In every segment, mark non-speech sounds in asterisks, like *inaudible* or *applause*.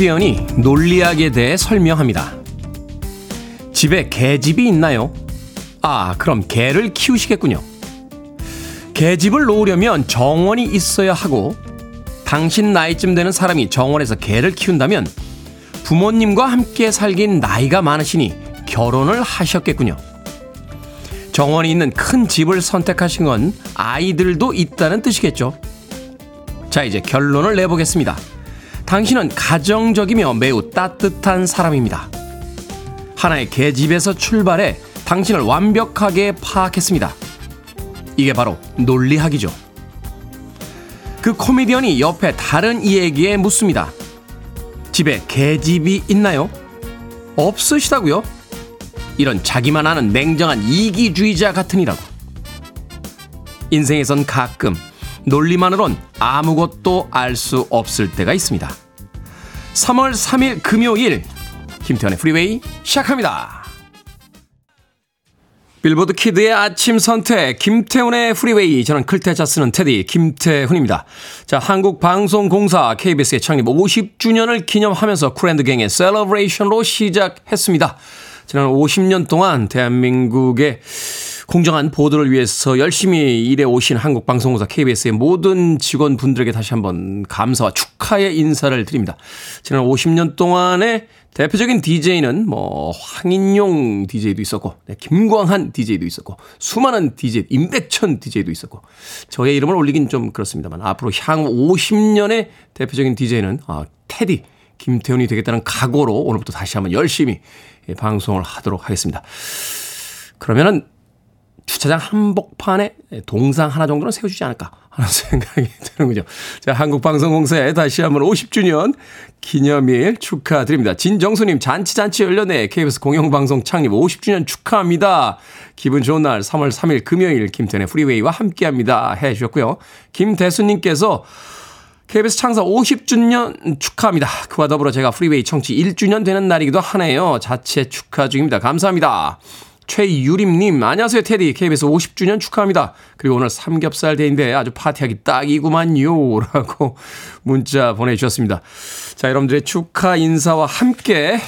코미디언이 논리학에 대해 설명합니다. 집에 개집이 있나요? 아, 그럼 개를 키우시겠군요. 개집을 놓으려면 정원이 있어야 하고, 당신 나이쯤 되는 사람이 정원에서 개를 키운다면 부모님과 함께 살긴 나이가 많으시니 결혼을 하셨겠군요. 정원이 있는 큰 집을 선택하신 건 아이들도 있다는 뜻이겠죠. 자, 이제 결론을 내보겠습니다. 당신은 가정적이며 매우 따뜻한 사람입니다. 하나의 계집에서 출발해 당신을 완벽하게 파악했습니다. 이게 바로 논리학이죠. 그 코미디언이 옆에 다른 이에게 묻습니다. 집에 개집이 있나요? 없으시다고요? 이런 자기만 아는 냉정한 이기주의자 같으니라고. 인생에선 가끔 논리만으론 아무것도 알 수 없을 때가 있습니다. 3월 3일 금요일 김태훈의 프리웨이 시작합니다. 빌보드 kid의 아침 선택 김태훈의 프리웨이 저는 클 태자 쓰는 테디 김태훈입니다. 자 한국방송공사 KBS의 창립 50주년을 기념하면서 쿨앤드갱의 셀러브레이션으로 시작했습니다. 지난 50년 동안 대한민국의 공정한 보도를 위해서 열심히 일해 오신 한국 방송공사 KBS의 모든 직원분들에게 다시 한번 감사와 축하의 인사를 드립니다. 지난 50년 동안의 대표적인 DJ는 뭐 황인용 DJ도 있었고 네, 김광한 DJ도 있었고 수많은 DJ 임백천 DJ도 있었고 저의 이름을 올리긴 좀 그렇습니다만 앞으로 향후 50년의 대표적인 DJ는 아, 테디 김태훈이 되겠다는 각오로 오늘부터 다시 한번 열심히 방송을 하도록 하겠습니다. 그러면은 주차장 한복판에 동상 하나 정도는 세워주지 않을까 하는 *laughs* 생각이 드는군요. 자, 한국방송공사에 다시 한번 50주년 기념일 축하드립니다. 진정수님, 잔치잔치 열렸네. KBS 공영방송 창립 50주년 축하합니다. 기분 좋은 날 3월 3일 금요일 김태훈의 프리웨이와 함께 합니다. 해 주셨고요. 김대수님께서 KBS 창사 50주년 축하합니다. 그와 더불어 제가 프리웨이 청취 1주년 되는 날이기도 하네요. 자체 축하 중입니다. 감사합니다. 최유림님, 안녕하세요, 테디. KBS 50주년 축하합니다. 그리고 오늘 삼겹살 데이인데 아주 파티하기 딱이구만요. 라고 문자 보내주셨습니다. 자, 여러분들의 축하 인사와 함께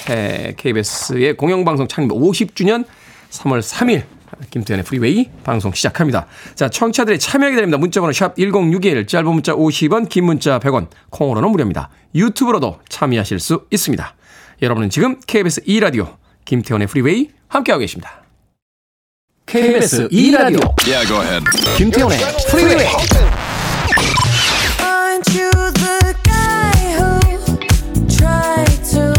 KBS의 공영방송 창립 50주년 3월 3일 김태훈의 프리웨이 방송 시작합니다. 자, 청취자들의 참여 기다립니다. 문자번호 샵 1061, 짧은 문자 50원, 긴 문자 100원, 콩으로는 무료입니다. 유튜브로도 참여하실 수 있습니다. 여러분은 지금 KBS 2라디오 김태현의 프리웨이 함께하고 계십니다. KBS 2라디오 yeah, go ahead. 김태훈의 프리웨이 Aren't you the guy who tried to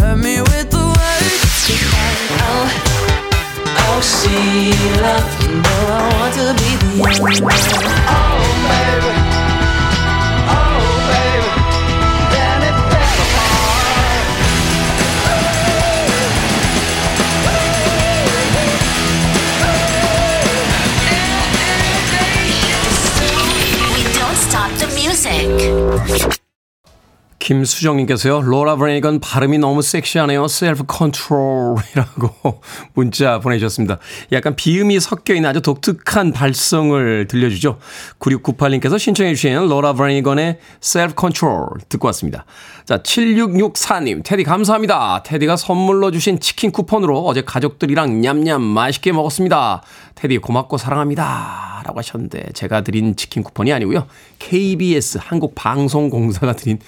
hurt me with the words Oh, oh Sheila You know I want to be the only one Oh 김수정님께서요, 로라 브래니건 발음이 너무 섹시하네요. Self Control이라고 *laughs* 문자 보내주셨습니다. 약간 비음이 섞여 있는 아주 독특한 발성을 들려주죠. 9698님께서 신청해주신 로라 브래니건의 Self Control 듣고 왔습니다. 자, 7664님, 태디 감사합니다. 태디가 선물로 주신 치킨 쿠폰으로 어제 가족들이랑 냠냠 맛있게 먹었습니다. 태디 고맙고 사랑합니다. 라고 하셨는데, 제가 드린 치킨 쿠폰이 아니고요. KBS 한국방송공사가 드린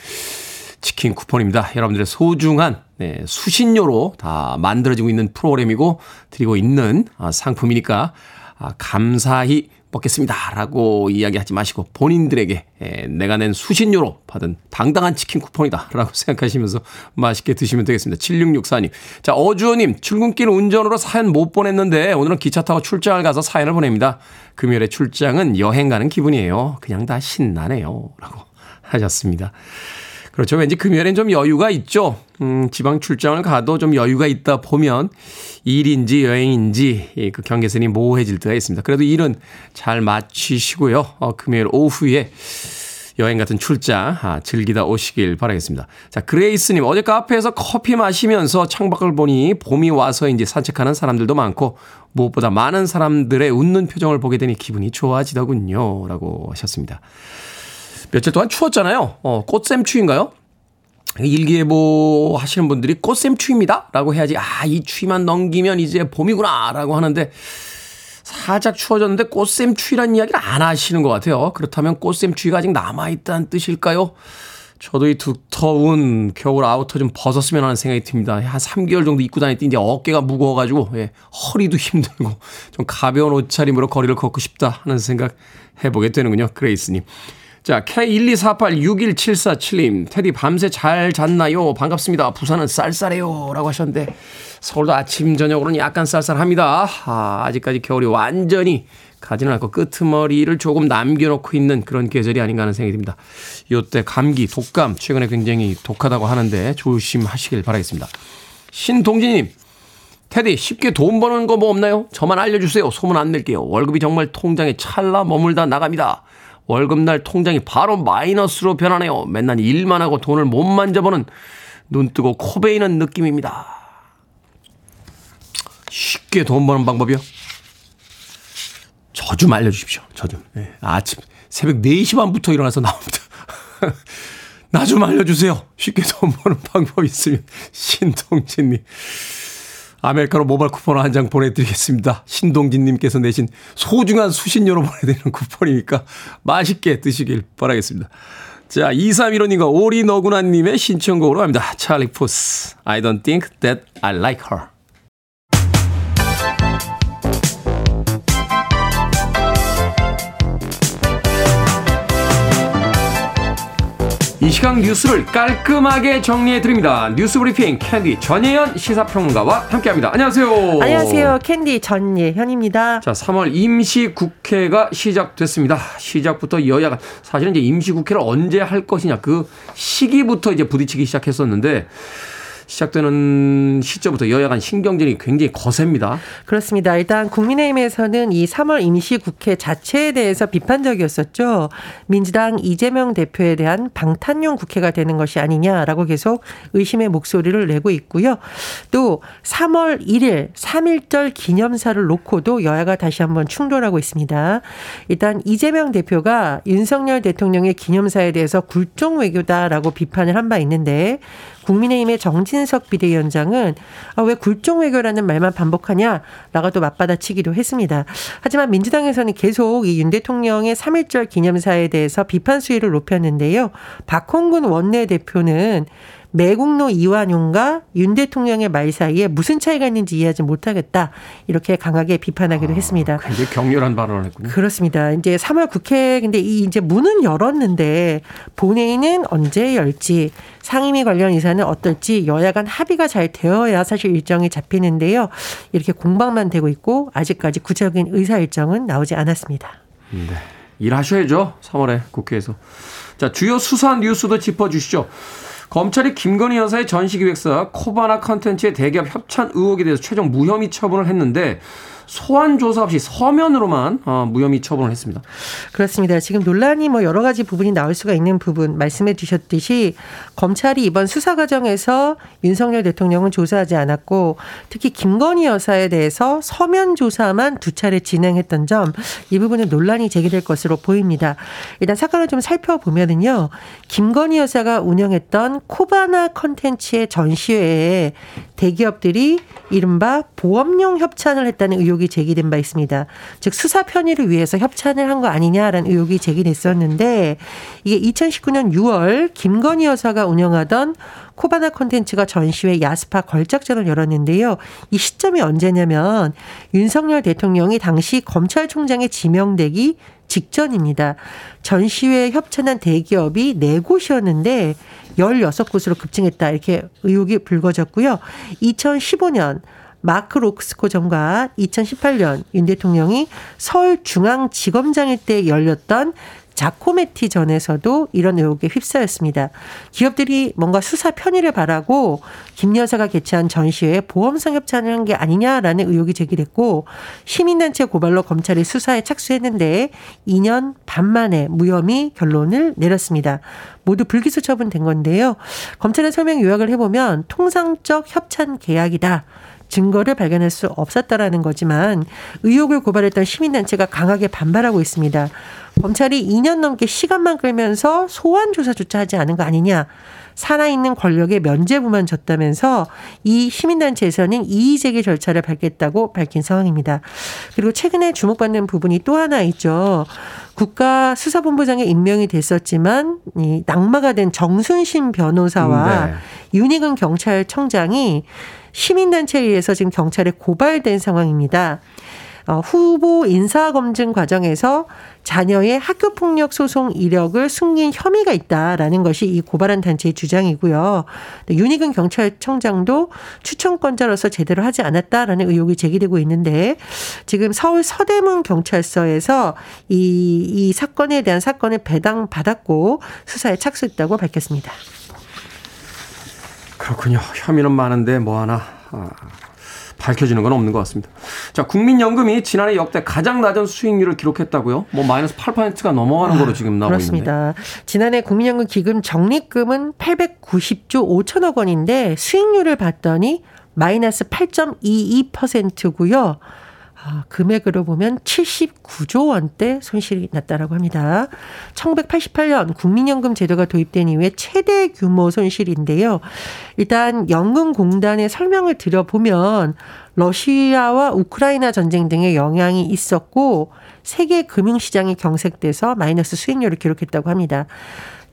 치킨 쿠폰입니다. 여러분들의 소중한 네, 수신료로 다 만들어지고 있는 프로그램이고 드리고 있는 아, 상품이니까 아, 감사히 먹겠습니다. 라고 이야기하지 마시고 본인들에게 에, 내가 낸 수신료로 받은 당당한 치킨 쿠폰이다. 라고 *laughs* 생각하시면서 맛있게 드시면 되겠습니다. 7664님. 자, 어주호님, 출근길 운전으로 사연 못 보냈는데 오늘은 기차 타고 출장을 가서 사연을 보냅니다. 금요일에 출장은 여행 가는 기분이에요. 그냥 다 신나네요. 라고 *laughs* 하셨습니다. 그렇죠. 왠지 금요일엔 좀 여유가 있죠. 음, 지방 출장을 가도 좀 여유가 있다 보면 일인지 여행인지 그 경계선이 모호해질 때가 있습니다. 그래도 일은 잘 마치시고요. 어, 금요일 오후에 여행 같은 출장 아, 즐기다 오시길 바라겠습니다. 자, 그레이스님 어제 카페에서 커피 마시면서 창밖을 보니 봄이 와서인지 산책하는 사람들도 많고 무엇보다 많은 사람들의 웃는 표정을 보게 되니 기분이 좋아지더군요. 라고 하셨습니다. 며칠 동안 추웠잖아요. 어, 꽃샘추위인가요? 일기예보 하시는 분들이 꽃샘 추위입니다. 라고 해야지, 아, 이 추위만 넘기면 이제 봄이구나. 라고 하는데, 살짝 추워졌는데 꽃샘 추위란 이야기를 안 하시는 것 같아요. 그렇다면 꽃샘 추위가 아직 남아있다는 뜻일까요? 저도 이 두터운 겨울 outer 좀 벗었으면 하는 생각이 듭니다. 한 3개월 정도 입고 다녔더니 이제 어깨가 무거워가지고, 예, 허리도 *laughs* 힘들고, 좀 가벼운 옷차림으로 거리를 걷고 싶다 하는 생각 해보게 되는군요. 그레이스님. 자, K124861747님, 테디 밤새 잘 잤나요? 반갑습니다. 부산은 쌀쌀해요. 라고 하셨는데, 서울도 아침, 저녁으로는 약간 쌀쌀합니다. 아, 아직까지 겨울이 완전히 가지는 않고 끄트머리를 조금 남겨놓고 있는 그런 계절이 아닌가 하는 생각이 듭니다. 요때 감기, 독감, 최근에 굉장히 독하다고 하는데 조심하시길 바라겠습니다. 신동진님, 테디, 쉽게 돈 버는 거 뭐 없나요? 저만 알려주세요. 소문 안 낼게요. 월급이 정말 통장에 찰나 머물다 나갑니다. 월급날 통장이 바로 마이너스로 변하네요. 맨날 일만 하고 돈을 못 만져보는 눈 뜨고 코 베이는 느낌입니다. 쉽게 돈 버는 방법이요? 저 좀 알려주십시오. 저 좀. 네. 아침 새벽 4시 반부터 일어나서 나옵니다. *laughs* 나 좀 알려주세요. 쉽게 돈 버는 방법 있으면 신동진님. 아메리카노 모바일 쿠폰 한 장 보내드리겠습니다. 신동진님께서 내신 소중한 수신료로 보내드리는 쿠폰이니까 맛있게 드시길 바라겠습니다. 자, 2315님과 오리너구나님의 신청곡으로 갑니다. 찰리 푸스, I don't think that I like her. 이 시간 뉴스를 깔끔하게 정리해 드립니다. 뉴스 브리핑 캔디 전예현 시사평론가와 함께합니다. 안녕하세요. 안녕하세요. 캔디 전예현입니다. 자, 3월 임시 국회가 시작됐습니다. 시작부터 여야가 사실은 이제 임시 국회를 언제 할 것이냐 그 시기부터 이제 부딪히기 시작했었는데 시작되는 시점부터 여야 간 신경전이 굉장히 거셉니다. 그렇습니다. 일단 국민의힘에서는 이 3월 임시국회 자체에 대해서 비판적이었었죠. 민주당 이재명 대표에 대한 방탄용 국회가 되는 것이 아니냐라고 계속 의심의 목소리를 내고 있고요. 또 3월 1일 3.1절 기념사를 놓고도 여야가 다시 한번 충돌하고 있습니다. 일단 이재명 대표가 윤석열 대통령의 기념사에 대해서 굴종 외교다라고 비판을 한 바 있는데 국민의힘의 정진석 비대위원장은 아, 왜 굴종 외교라는 말만 반복하냐 라고 또 맞받아치기도 했습니다. 하지만 민주당에서는 계속 이 윤 대통령의 3.1절 기념사에 대해서 비판 수위를 높였는데요. 박홍근 원내대표는 매국노 이완용과 윤 대통령의 말 사이에 무슨 차이가 있는지 이해하지 못하겠다. 이렇게 강하게 비판하기도 아, 했습니다. 굉장히 격렬한 발언을 했군요. 그렇습니다. 이제 3월 국회 근데 이 이제 문은 열었는데 본회의는 언제 열지 상임위 관련 이사는 어떨지 여야 간 합의가 잘 되어야 사실 일정이 잡히는데요. 이렇게 공방만 되고 있고 아직까지 구체적인 의사 일정은 나오지 않았습니다. 네. 일하셔야죠. 3월에 국회에서. 자, 주요 수사 뉴스도 짚어 주시죠. 검찰이 김건희 여사의 전시기획사 코바나 컨텐츠의 대기업 협찬 의혹에 대해서 최종 무혐의 처분을 했는데 소환 조사 없이 서면으로만 어, 무혐의 처분을 했습니다. 그렇습니다. 지금 논란이 뭐 여러 가지 부분이 나올 수가 있는 부분 말씀해 주셨듯이 검찰이 이번 수사 과정에서 윤석열 대통령은 조사하지 않았고 특히 김건희 여사에 대해서 서면 조사만 두 차례 진행했던 점 이 부분은 논란이 제기될 것으로 보입니다. 일단 사건을 좀 살펴보면은요. 김건희 여사가 운영했던 코바나 컨텐츠의 전시회에 대기업들이 이른바 보험용 협찬을 했다는 의혹이 제기된 바 있습니다. 즉 수사 편의를 위해서 협찬을 한 거 아니냐라는 의혹이 제기됐었는데 이게 2019년 6월 김건희 여사가 운영하던 코바나 콘텐츠가 전시회 야스파 걸작전을 열었는데요. 이 시점이 언제냐면 윤석열 대통령이 당시 검찰총장에 지명되기 직전입니다. 전시회에 협찬한 대기업이 네 곳이었는데 16곳으로 급증했다. 이렇게 의혹이 불거졌고요. 2015년 마크 록스코 전과 2018년 윤 대통령이 서울중앙지검장일 때 열렸던 자코메티 전에서도 이런 의혹에 휩싸였습니다. 기업들이 뭔가 수사 편의를 바라고 김 여사가 개최한 전시회에 보험성 협찬을 한 게 아니냐라는 의혹이 제기됐고 시민단체 고발로 검찰이 수사에 착수했는데 2년 반 만에 무혐의 결론을 내렸습니다. 모두 불기소 처분된 건데요. 검찰의 설명 요약을 해보면 통상적 협찬 계약이다. 증거를 발견할 수 없었다라는 거지만 의혹을 고발했던 시민단체가 강하게 반발하고 있습니다. 검찰이 2년 넘게 시간만 끌면서 소환 조사조차 하지 않은 거 아니냐. 살아있는 권력에 면죄부만 줬다면서 이 시민단체에서는 이의제기 절차를 밟겠다고 밝힌 상황입니다. 그리고 최근에 주목받는 부분이 또 하나 있죠. 국가수사본부장에 임명이 됐었지만 이 낙마가 된 정순신 변호사와 네. 윤희근 경찰청장이 시민단체에 의해서 지금 경찰에 고발된 상황입니다. 어, 후보 인사검증 과정에서 자녀의 학교폭력 소송 이력을 숨긴 혐의가 있다라는 것이 이 고발한 단체의 주장이고요. 윤희근 경찰청장도 추천권자로서 제대로 하지 않았다라는 의혹이 제기되고 있는데 지금 서울 서대문 경찰서에서 이, 이 사건에 대한 사건을 배당 받았고 수사에 착수했다고 밝혔습니다. 그렇군요. 혐의는 많은데 뭐 하나 아, 밝혀지는 건 없는 것 같습니다. 자, 국민연금이 지난해 역대 가장 낮은 수익률을 기록했다고요? 뭐 마이너스 8%가 넘어가는 거로 지금 나오고 그렇습니다. 있는데. 지난해 국민연금 기금 적립금은 890조 5천억 원인데 수익률을 봤더니 마이너스 8.22%고요. 아, 금액으로 보면 79조 원대 손실이 났다라고 합니다. 1988년 국민연금 제도가 도입된 이후에 최대 규모 손실인데요. 일단 연금공단의 설명을 드려보면 러시아와 우크라이나 전쟁 등의 영향이 있었고 세계 금융시장이 경색돼서 마이너스 수익률을 기록했다고 합니다.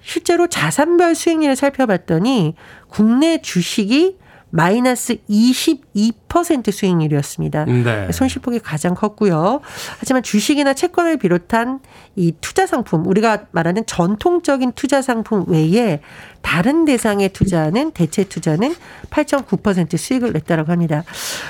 실제로 자산별 수익률을 살펴봤더니 국내 주식이 마이너스 22% 수익률이었습니다. 네. 손실폭이 가장 컸고요. 하지만 주식이나 채권을 비롯한 이 투자 상품, 우리가 말하는 전통적인 투자 상품 외에 다른 대상의 투자는 대체 투자는 8.9% 수익을 냈다라고 합니다.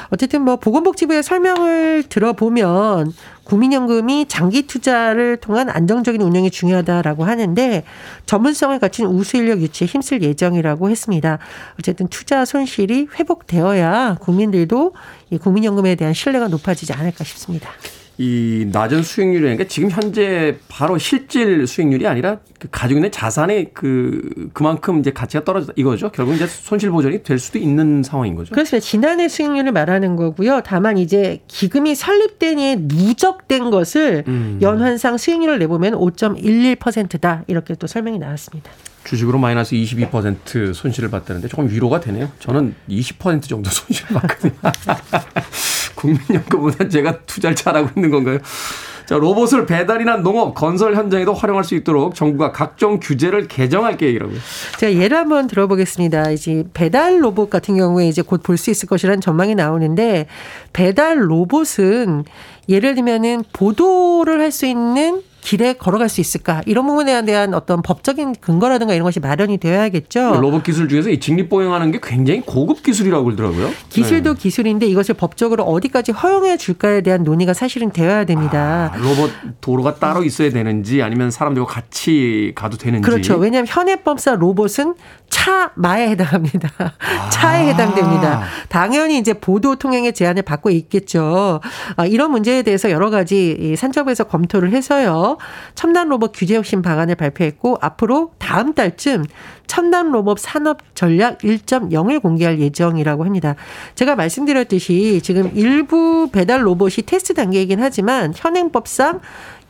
어쨌든 뭐 보건복지부의 설명을 들어보면 국민연금이 장기 투자를 통한 안정적인 운영이 중요하다라고 하는데 전문성을 갖춘 우수 인력 유치에 힘쓸 예정이라고 했습니다. 어쨌든 투자 손실이 회복되어야 국민들도 이 국민연금에 대한 신뢰가 높아지지 않을까 싶습니다. 이 낮은 수익률이라는 게 지금 현재 바로 실질 수익률이 아니라 그 가지고 있는 자산의 그 그만큼 이제 가치가 떨어졌다 이거죠. 결국 이제 손실 보전이 될 수도 있는 상황인 거죠. 그렇습니다. 지난해 수익률을 말하는 거고요. 다만 이제 기금이 설립된 이 누적된 것을 음. 연환상 수익률을 내보면 5.11%다 이렇게 또 설명이 나왔습니다. 주식으로 마이너스 22% 손실을 봤다는데 조금 위로가 되네요. 저는 20% 정도 *laughs* 손실을 봤거든요. 국민연금보다 제가 투자를 잘하고 있는 건가요? 자, 로봇을 배달이나 농업, 건설 현장에도 활용할 수 있도록 정부가 각종 규제를 개정할 계획이라고요. 제가 예를 한번 들어보겠습니다. 이제 배달 로봇 같은 경우에 이제 곧 볼 수 있을 것이라는 전망이 나오는데 배달 로봇은 예를 들면은 보도를 할 수 있는 길에 걸어갈 수 있을까 이런 부분에 대한 어떤 법적인 근거라든가 이런 것이 마련이 되어야겠죠. 로봇 기술 중에서 이 직립 보행하는 게 굉장히 고급 기술이라고 그러더라고요. 기술도 네. 기술인데 이것을 법적으로 어디까지 허용해 줄까에 대한 논의가 사실은 되어야 됩니다. 아, 로봇 도로가 따로 있어야 되는지 아니면 사람들과 같이 가도 되는지. 그렇죠. 왜냐하면 현행법상 로봇은 차 마에 해당합니다. *laughs* 아. 차에 해당됩니다. 당연히 이제 보도 통행의 제한을 받고 있겠죠. 아, 이런 문제에 대해서 여러 가지 산정부에서 검토를 해서요. 첨단 로봇 규제 혁신 방안을 발표했고 앞으로 다음 달쯤 첨단 로봇 산업 전략 1.0을 공개할 예정이라고 합니다. 제가 말씀드렸듯이 지금 일부 배달 로봇이 테스트 단계이긴 하지만 현행법상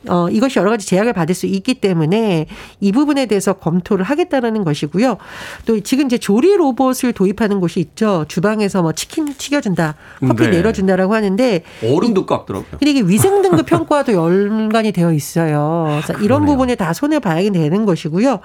어, 이것이 여러 가지 제약을 받을 수 있기 때문에 이 부분에 대해서 검토를 하겠다라는 것이고요. 또 지금 이제 조리 로봇을 도입하는 곳이 있죠. 주방에서 뭐 치킨 튀겨준다, 커피 네. 내려준다라고 하는데 얼음도 깎더라고요. 근데 이게 위생 등급 평가도 연관이 되어 있어요. 그래서 아, 이런 부분에 다 손을 봐야 되는 것이고요.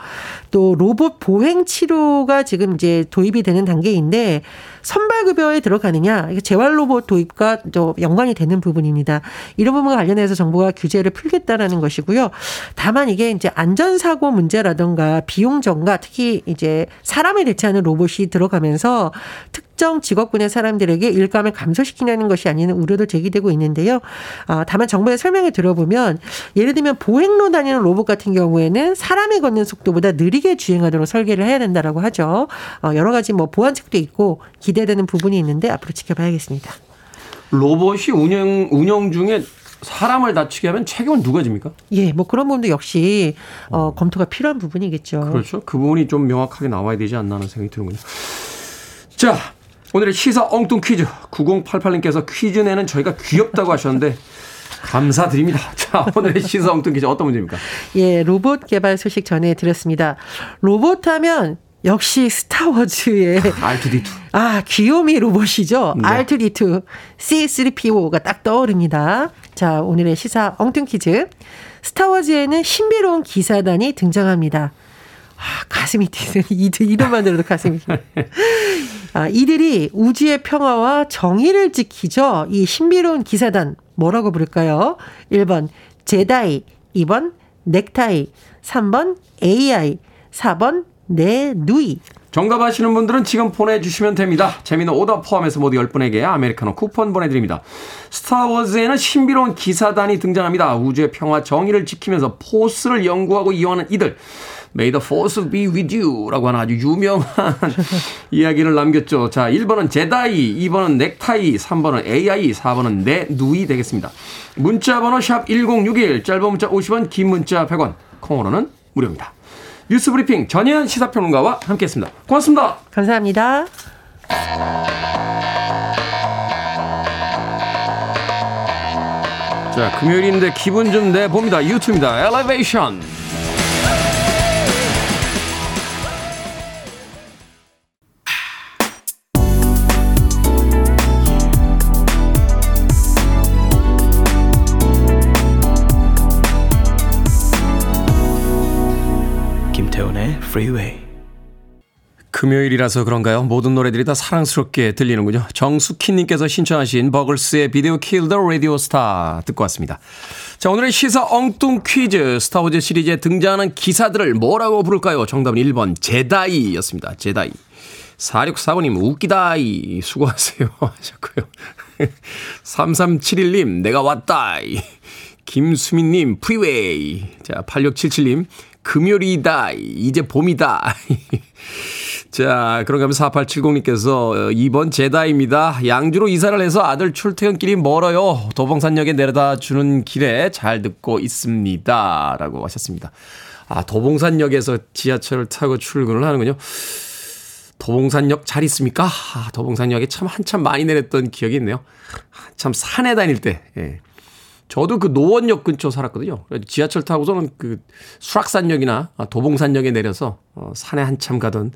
또 로봇 보행 치료가 지금 이제 도입이 되는 단계인데 선발급여에 들어가느냐 재활 로봇 도입과 또 연관이 되는 부분입니다. 이런 부분과 관련해서 정부가 규제를 풀 겠다라는 것이고요. 다만 이게 이제 안전사고 문제라든가 비용 전가 특히 이제 사람을 대체하는 로봇이 들어가면서 특정 직업군의 사람들에게 일감을 감소시키려는 것이 아니는 우려도 제기되고 있는데요. 아, 다만 정부의 설명을 들어보면 예를 들면 보행로 다니는 로봇 같은 경우에는 사람이 걷는 속도보다 느리게 주행하도록 설계를 해야 된다라고 하죠. 어, 여러 가지 뭐 보완책도 있고 기대되는 부분이 있는데 앞으로 지켜봐야겠습니다. 로봇이 운영 운영 중에 사람을 다치게 하면 책임은 누가 집니까? 예, 뭐 그런 부분도 역시 어, 검토가 필요한 부분이겠죠. 그렇죠. 그 부분이 좀 명확하게 나와야 되지 않나 하는 생각이 드는군요. 자, 오늘의 시사 엉뚱 퀴즈 9088님께서 퀴즈 내는 저희가 귀엽다고 하셨는데 *laughs* 감사드립니다. 자, 오늘의 시사 엉뚱 퀴즈 어떤 문제입니까? 예, 로봇 개발 소식 전해드렸습니다. 로봇 하면 역시 스타워즈의 R2D2. 아, 귀요미 로봇이죠. 네. R2D2, C3PO가 딱 떠오릅니다. 자, 오늘의 시사 엉뚱 퀴즈. 스타워즈에는 신비로운 기사단이 등장합니다. 아, 가슴이 뛰는 *laughs* 이들 이름만 들어도 가슴이. 아, 이들이 우주의 평화와 정의를 지키죠. 이 신비로운 기사단 뭐라고 부를까요? 1번 제다이, 2번 넥타이, 3번 AI, 4번 내 누이. 정답 아시는 분들은 지금 보내주시면 됩니다. 재미는 오답 포함해서 모두 10분에게 아메리카노 쿠폰 보내드립니다. 스타워즈에는 신비로운 기사단이 등장합니다. 우주의 평화 정의를 지키면서 포스를 연구하고 이용하는 이들. May the force be with you 라고 하는 아주 유명한 *laughs* 이야기를 남겼죠. 자, 1번은 제다이, 2번은 넥타이, 3번은 AI, 4번은 내 누이 되겠습니다. 문자 번호 샵 1061, 짧은 문자 50원, 긴 문자 100원, 콩으로는 무료입니다. 뉴스 브리핑 전현 시사평론가와 함께했습니다. 고맙습니다. 감사합니다. 자, 금요일인데 기분 좀 내봅니다. 유튜브입니다. 엘리베이션. Freeway. 금요일이라서 그런가요? 모든 노래들이 다 사랑스럽게 들리는군요. 정수키님께서 신청하신 버글스의 Video Killed the Radio Star 듣고 왔습니다. 자, 오늘의 시사 엉뚱 퀴즈. 스타워즈 시리즈에 등장하는 기사들을 뭐라고 부를까요? 정답은 1번 제다이 였습니다. 제다이. 4645님 웃기다이 수고하세요 *laughs* 하셨고요. 3371님 내가 왔다이. 김수민님 프리웨이. 자, 8677님 금요일이다. 이제 봄이다. *laughs* 자, 그런가 하면 4870님께서 2번 제다입니다. 양주로 이사를 해서 아들 출퇴근길이 멀어요. 도봉산역에 내려다 주는 길에 잘 듣고 있습니다. 라고 하셨습니다. 아, 도봉산역에서 지하철을 타고 출근을 하는군요. 도봉산역 잘 있습니까? 아, 도봉산역에 참 한참 많이 내렸던 기억이 있네요. 참 산에 다닐 때. 예. 저도 그 노원역 근처 살았거든요. 지하철 타고서는 그 수락산역이나 도봉산역에 내려서 어, 산에 한참 가던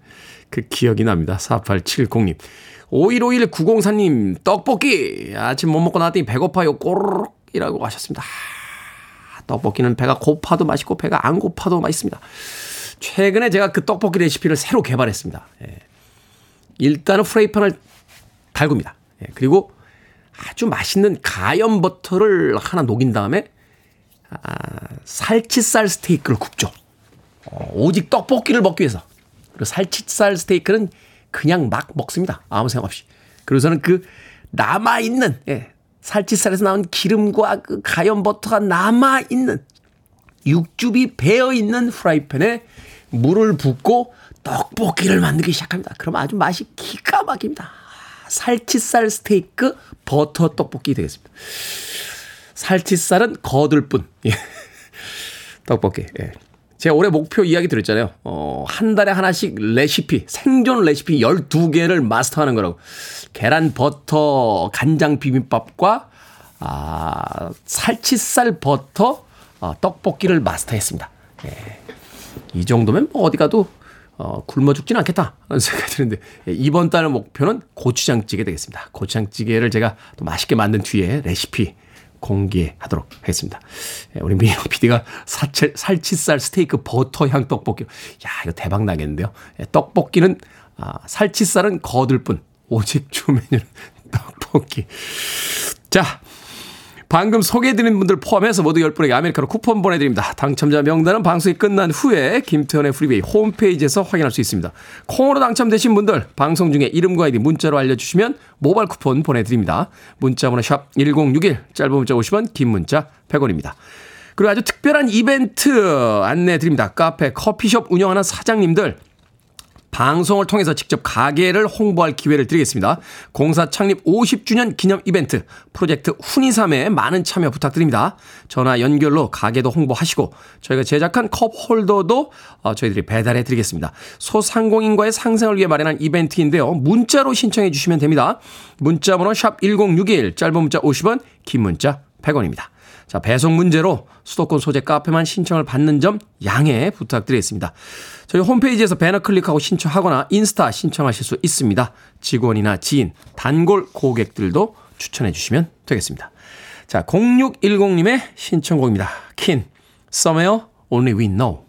그 기억이 납니다. 4870님. 5151 904님, 떡볶이! 아침 못 먹고 나왔더니 배고파요. 꼬르륵 이라고 하셨습니다. 아, 떡볶이는 배가 고파도 맛있고 배가 안 고파도 맛있습니다. 최근에 제가 그 떡볶이 레시피를 새로 개발했습니다. 예. 일단은 프라이팬을 달굽니다. 예. 그리고 아주 맛있는 가염 버터를 하나 녹인 다음에 아, 살치살 스테이크를 굽죠. 어, 오직 떡볶이를 먹기 위해서. 그리고 살치살 스테이크는 그냥 막 먹습니다. 아무 생각 없이. 그래서는 그 남아있는, 예, 살치살에서 나온 기름과 그 가염 버터가 남아있는 육즙이 배어있는 프라이팬에 물을 붓고 떡볶이를 만들기 시작합니다. 그럼 아주 맛이 기가 막힙니다. 살치살 스테이크 버터 떡볶이 되겠습니다. 살치살은 거들 뿐. 예. 떡볶이. 예. 제가 올해 목표 이야기 드렸잖아요. 어, 한 달에 하나씩 레시피, 생존 레시피 12개를 마스터하는 거라고. 계란 버터 간장 비빔밥과 아, 살치살 버터 어, 떡볶이를 마스터했습니다. 예. 이 정도면 뭐 어디 가도 어, 굶어 죽지는 않겠다. 하는 생각이 드는데, 예, 이번 달 목표는 고추장찌개 되겠습니다. 고추장찌개를 제가 또 맛있게 만든 뒤에 레시피 공개하도록 하겠습니다. 예, 우리 미영 PD가 사채, 살치살 스테이크 버터 향 떡볶이. 야, 이거 대박 나겠는데요. 예, 떡볶이는, 아, 살치살은 거들 뿐. 오직 주 메뉴는 *laughs* 떡볶이. 자, 방금 소개해드린 분들 포함해서 모두 10분에게 아메리카노 쿠폰 보내드립니다. 당첨자 명단은 방송이 끝난 후에 김태현의 프리베이 홈페이지에서 확인할 수 있습니다. 콩으로 당첨되신 분들 방송 중에 이름과 아이디 문자로 알려주시면 모바일 쿠폰 보내드립니다. 문자번호 샵 1061 짧은 문자 50원 긴 문자 100원입니다. 그리고 아주 특별한 이벤트 안내 드립니다. 카페 커피숍 운영하는 사장님들 방송을 통해서 직접 가게를 홍보할 기회를 드리겠습니다. 공사 창립 50주년 기념 이벤트 프로젝트 훈이삼에 많은 참여 부탁드립니다. 전화 연결로 가게도 홍보하시고 저희가 제작한 컵 홀더도 어, 저희들이 배달해 드리겠습니다. 소상공인과의 상생을 위해 마련한 이벤트인데요. 문자로 신청해 주시면 됩니다. 문자 번호 샵 1061 짧은 문자 50원 긴 문자 100원입니다. 자, 배송 문제로 수도권 소재 카페만 신청을 받는 점 양해 부탁드리겠습니다. 저희 홈페이지에서 배너 클릭하고 신청하거나 인스타 신청하실 수 있습니다. 직원이나 지인, 단골 고객들도 추천해 주시면 되겠습니다. 자, 0610님의 신청곡입니다. 킨, Somewhere Only We Know.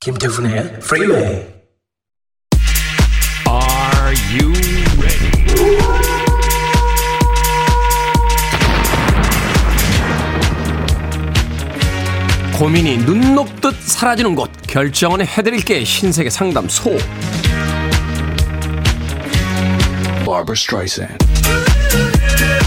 김태훈의 프리웨이 Are you 고민이 눈 녹듯 사라지는 곳. 결정은 해드릴게 신세계 상담소. Barbara Streisand.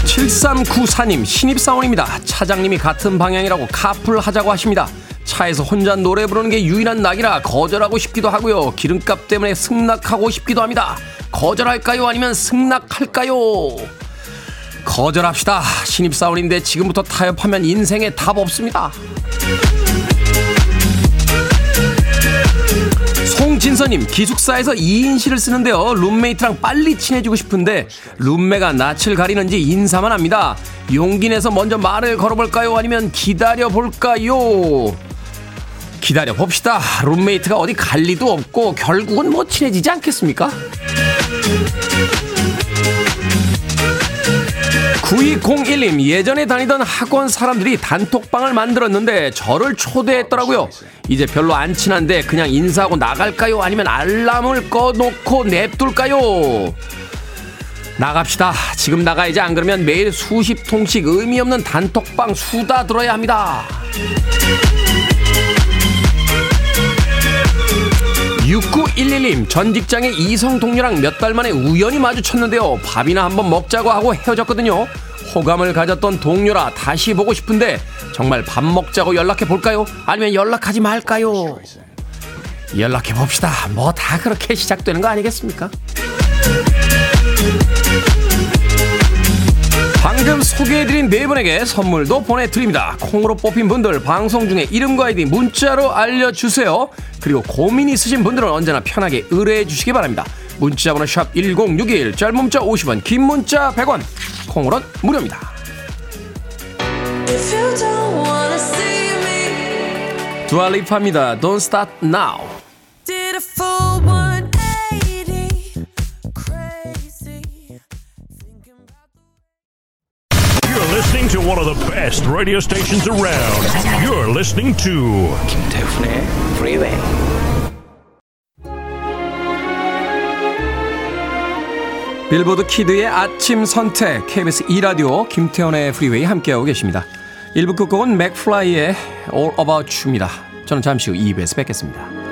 7394님 신입사원입니다. 차장님이 같은 방향이라고 카풀 하자고 하십니다. 차에서 혼자 노래 부르는 게 유일한 낙이라 거절하고 싶기도 하고요. 기름값 때문에 승낙하고 싶기도 합니다. 거절할까요? 아니면 승낙할까요? 거절합시다. 신입사원인데 지금부터 타협하면 인생에 답 없습니다 송진서님 기숙사에서 2인실을 쓰는데요. 룸메이트랑 빨리 친해지고 싶은데 룸메가 낯을 가리는지 인사만 합니다. 용기 내서 먼저 말을 걸어볼까요? 아니면 기다려볼까요? 기다려 봅시다. 룸메이트가 어디 갈 리도 없고 결국은 뭐 친해지지 않겠습니까 9201님 예전에 다니던 학원 사람들이 단톡방을 만들었는데 저를 초대했더라고요. 이제 별로 안 친한데 그냥 인사하고 나갈까요? 아니면 알람을 꺼놓고 냅둘까요? 나갑시다. 지금 나가야지. 안 그러면 매일 수십 통씩 의미 없는 단톡방 수다 들어야 합니다 6911님 전 직장의 이성 동료랑 몇 달 만에 우연히 마주쳤는데요. 밥이나 한번 먹자고 하고 헤어졌거든요. 호감을 가졌던 동료라 다시 보고 싶은데 정말 밥 먹자고 연락해 볼까요? 아니면 연락하지 말까요? 연락해 봅시다. 뭐 다 그렇게 시작되는 거 아니겠습니까 방금 소개해드린 네 분에게 선물도 보내드립니다. 콩으로 뽑힌 분들 방송 중에 이름과 아이디 문자로 알려주세요. 그리고 고민 있으신 분들은 언제나 편하게 의뢰해 주시기 바랍니다. 문자번호 샵 1061, 짧은 문자 50원, 긴 문자 100원, 콩으로는 무료입니다. 두알리파입니다. Don't start now. Radio stations around. You're listening to 김태훈의 프리웨이 빌보드 Kid의 아침 선택 KBS 2 라디오 김태훈의 프리웨이 함께하고 계십니다. 1부 끝곡은 맥플라이의 All About You입니다. 저는 잠시 후 2부에서 뵙겠습니다.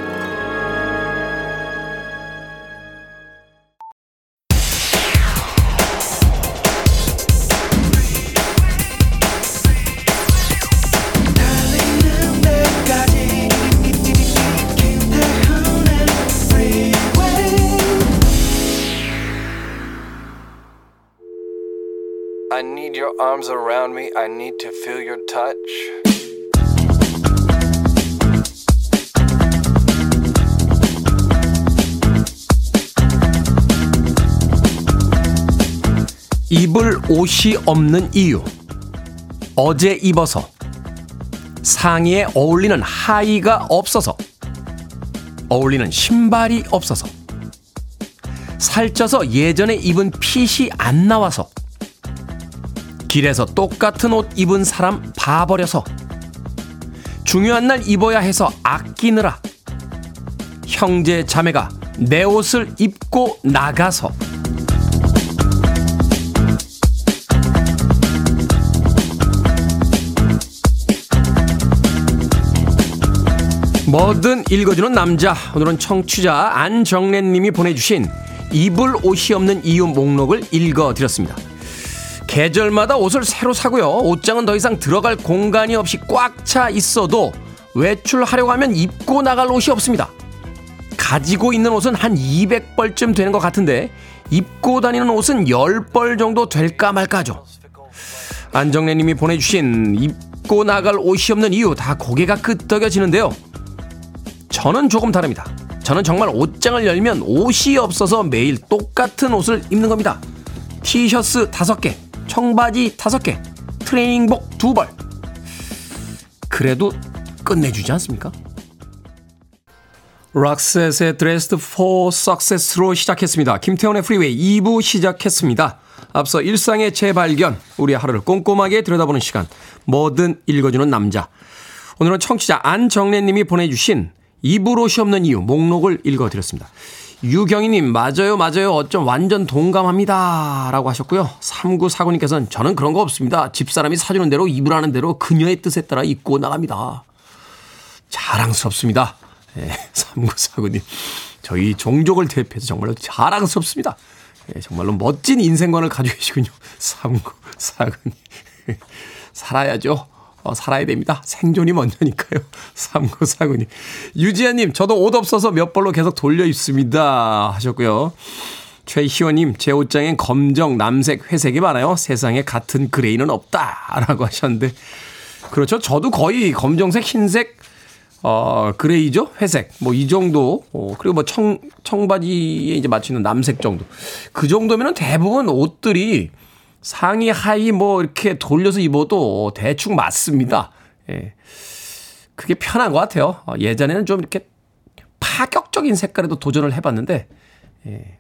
Arms around me. I need to feel your touch. 입을 옷이 없는 이유. 어제 입어서. 상의에 어울리는 하의가 없어서. 어울리는 신발이 없어서. 살쪄서 예전에 입은 핏이 안 나와서. 길에서 똑같은 옷 입은 사람 봐버려서. 중요한 날 입어야 해서 아끼느라. 형제 자매가 내 옷을 입고 나가서. 뭐든 읽어주는 남자. 오늘은 청취자 안정래님이 보내주신 입을 옷이 없는 이유 목록을 읽어드렸습니다. 계절마다 옷을 새로 사고요. 옷장은 더 이상 들어갈 공간이 없이 꽉 차 있어도 외출하려고 하면 입고 나갈 옷이 없습니다. 가지고 있는 옷은 한 200벌쯤 되는 것 같은데 입고 다니는 옷은 10벌 정도 될까 말까죠. 안정래 님이 보내주신 입고 나갈 옷이 없는 이유 다 고개가 끄덕여지는데요. 저는 조금 다릅니다. 저는 정말 옷장을 열면 옷이 없어서 매일 똑같은 옷을 입는 겁니다. 티셔츠 5개, 청바지 5개, 트레이닝복 2벌. 그래도 끝내주지 않습니까? 록셋의 Dressed for Success로 시작했습니다. 김태훈의 프리웨이 2부 시작했습니다. 앞서 일상의 재발견, 우리의 하루를 꼼꼼하게 들여다보는 시간, 뭐든 읽어주는 남자. 오늘은 청취자 안정래님이 보내주신 입을 옷이 없는 이유 목록을 읽어드렸습니다. 유경희님, 맞아요, 맞아요. 어쩜 완전 동감합니다. 라고 하셨고요. 3949님께서는 저는 그런 거 없습니다. 집사람이 사주는 대로 입으라는 대로 그녀의 뜻에 따라 입고 나갑니다. 자랑스럽습니다. 예, *laughs* 3949님. 저희 종족을 대표해서 정말로 자랑스럽습니다. 예, 정말로 멋진 인생관을 가지고 계시군요. 3949님. *laughs* 살아야죠. 어, 살아야 됩니다. 생존이 먼저니까요. *laughs* 3949님. 유지아님, 저도 옷 없어서 몇 벌로 계속 돌려 입습니다. 하셨고요. 최희원님, 제 옷장엔 검정, 남색, 회색이 많아요. 세상에 같은 그레이는 없다. 라고 하셨는데. 그렇죠. 저도 거의 검정색, 흰색, 어, 그레이죠? 회색. 뭐 이 정도. 어, 그리고 뭐 청, 청바지에 이제 맞추는 남색 정도. 그 정도면은 대부분 옷들이 상의, 하의 뭐 이렇게 돌려서 입어도 대충 맞습니다. 예. 그게 편한 것 같아요. 어, 예전에는 좀 이렇게 파격적인 색깔에도 도전을 해봤는데, 예.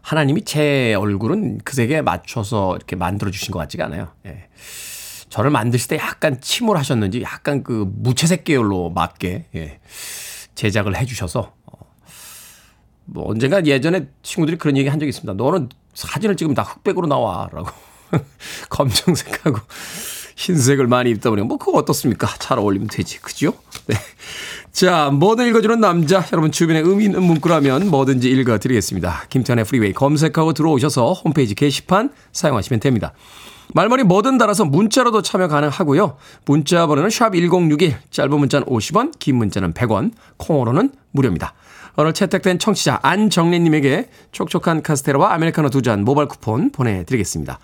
하나님이 제 얼굴은 그 색에 맞춰서 이렇게 만들어주신 것 같지가 않아요. 예. 저를 만드실 때 약간 침울하셨는지 약간 그 무채색 계열로 맞게, 예. 제작을 해주셔서, 어, 뭐 언젠가 예전에 친구들이 그런 얘기 한 적이 있습니다. 너는 사진을 찍으면 다 흑백으로 나와라고 *laughs* 검정색하고 흰색을 많이 입다 보니 뭐 그거 어떻습니까? 잘 어울리면 되지, 그죠? 네. 자, 뭐든 읽어주는 남자 여러분 주변에 의미 있는 문구라면 뭐든지 읽어드리겠습니다. 김태환의 프리웨이 검색하고 들어오셔서 홈페이지 게시판 사용하시면 됩니다. 말머리 뭐든 달아서 문자로도 참여 가능하고요. 문자 번호는 샵 1061, 짧은 문자는 50원, 긴 문자는 100원, 콩으로는 무료입니다. 오늘 채택된 청취자 안정래님에게 촉촉한 카스테라와 아메리카노 두 잔 모바일 쿠폰 보내드리겠습니다.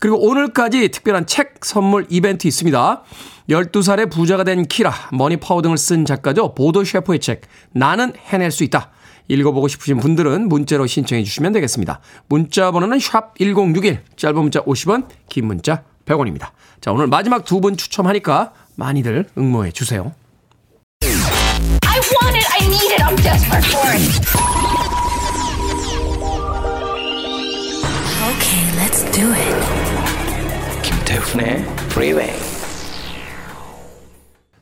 그리고 오늘까지 특별한 책 선물 이벤트 있습니다. 12살에 부자가 된 키라, Money Power 등을 쓴 작가죠. 보도 섀퍼의 책, 나는 해낼 수 있다. 읽어보고 싶으신 분들은 문자로 신청해 주시면 되겠습니다. 문자 번호는 샵 1061, 짧은 문자 50원, 긴 문자 100원입니다. 자, 오늘 마지막 두 분 추첨하니까 많이들 응모해 주세요. Need it. I'm desperate for it. Okay, let's do it. 김태훈의 Freeway.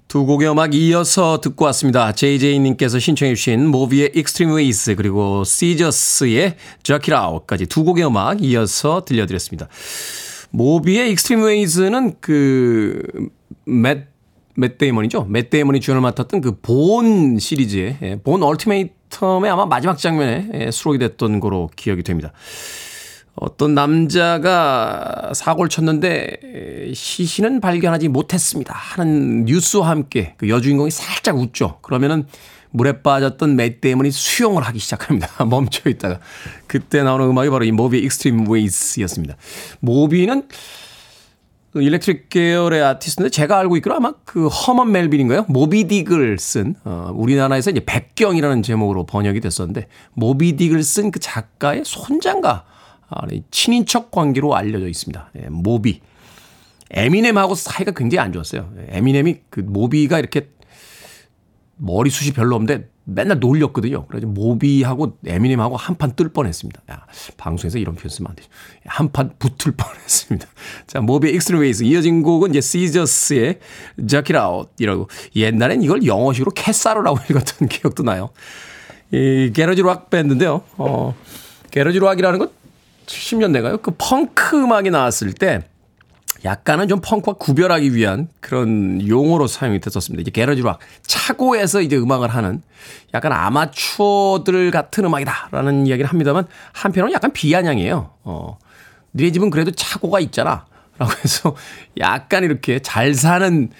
두 곡의 음악 이어서 듣고 왔습니다. JJ님께서 신청해주신 모비의 Extreme Ways 그리고 시저스의 Jack It Out까지 두 곡의 음악 이어서 들려드렸습니다. 모비의 Extreme Ways는 그 맷, 맷 데이먼이죠. 맷 데이먼이 주연을 맡았던 그 본 시리즈의 예, Bourne Ultimatum의 아마 마지막 장면에 예, 수록이 됐던 거로 기억이 됩니다. 어떤 남자가 사고를 쳤는데 시신은 발견하지 못했습니다. 하는 뉴스와 함께 그 여주인공이 살짝 웃죠. 그러면은 물에 빠졌던 맷 데이먼이 수영을 하기 시작합니다. *laughs* 멈춰 있다가 그때 나오는 음악이 바로 이 모비의 Extreme Ways였습니다. 모비는 그 electric 계열의 아티스트인데 제가 알고 있기로 아마 그 허먼 멜빌인가요? 모비딕을 쓴 어, 우리나라에서 이제 백경이라는 제목으로 번역이 됐었는데 모비딕을 쓴 그 작가의 손자인가 아, 친인척 관계로 알려져 있습니다. 예, 모비. 에미넴하고 사이가 굉장히 안 좋았어요. 예, 에미넴이 그 모비가 이렇게 머리숱이 별로 없는데 맨날 놀렸거든요. 그래서 모비하고 에미넴하고 한판 뜰 뻔했습니다. 야, 방송에서 이런 표현 쓰면 안 되죠. 한판 붙을 뻔했습니다. *laughs* 자, 모비의 Extreme Ways 이어진 곡은 이제 시저스의 Out이라고 옛날엔 이걸 영어식으로 캐사로라고 읽었던 *laughs* 기억도 나요. 이 garage rock 밴드인데요. 어, garage rock이라는 건 70년대가요. 그 펑크 음악이 나왔을 때 약간은 좀 펑크와 구별하기 위한 그런 용어로 사용이 됐었습니다. 이제 garage rock 차고에서 이제 음악을 하는 약간 아마추어들 같은 음악이다라는 이야기를 합니다만 한편으로는 약간 비아냥이에요. 어. 너네 집은 그래도 차고가 있잖아. 라고 해서 약간 이렇게 잘 사는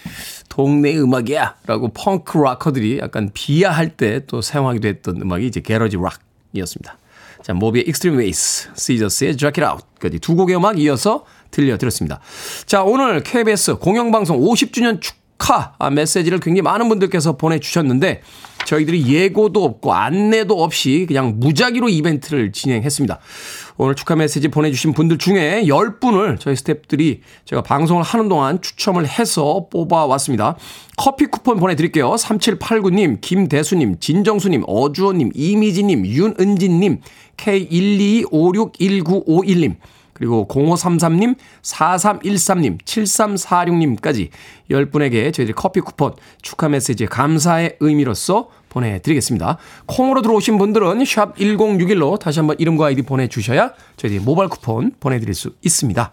동네 음악이야. 라고 펑크 락커들이 약간 비하할 때 또 사용하기도 했던 음악이 이제 garage rock이었습니다. 자, 모비의 Extreme Ways, 시저스의 Jerk It Out까지 두 곡의 음악 이어서 들려드렸습니다. 자, 오늘 KBS 공영방송 50주년 축하 메시지를 굉장히 많은 분들께서 보내주셨는데 저희들이 예고도 없고 안내도 없이 그냥 무작위로 이벤트를 진행했습니다. 오늘 축하 메시지 보내주신 분들 중에 10분을 저희 스탭들이 제가 방송을 하는 동안 추첨을 해서 뽑아왔습니다. 커피 쿠폰 보내드릴게요. 3789님, 김대수님, 진정수님, 어주호님, 이미지님, 윤은진님, K1256191님, 그리고 0533님, 4313님, 7346님까지 10분에게 저희들이 커피 쿠폰 축하 메시지 감사의 의미로서 보내드리겠습니다. 콩으로 들어오신 분들은 샵 1061로 다시 한번 이름과 아이디 보내주셔야 저희들이 모바일 쿠폰 보내드릴 수 있습니다.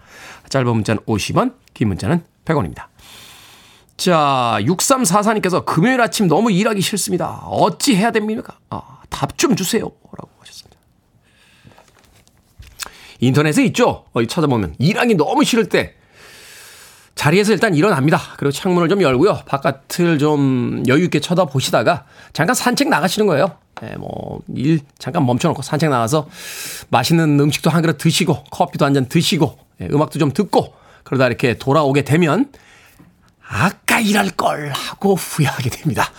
짧은 문자는 50원, 긴 문자는 100원입니다. 자, 6344님께서 금요일 아침 너무 일하기 싫습니다. 어찌 해야 됩니까? 아, 답 좀 주세요. 라고. 인터넷에 있죠? 어디 찾아보면. 일하기 너무 싫을 때 자리에서 일단 일어납니다. 그리고 창문을 좀 열고요. 바깥을 좀 여유있게 쳐다보시다가 잠깐 산책 나가시는 거예요. 예, 뭐, 일 잠깐 멈춰놓고 산책 나가서 맛있는 음식도 한 그릇 드시고, 커피도 한 잔 드시고, 예, 음악도 좀 듣고, 그러다 이렇게 돌아오게 되면, 아까 일할 걸 하고 후회하게 됩니다.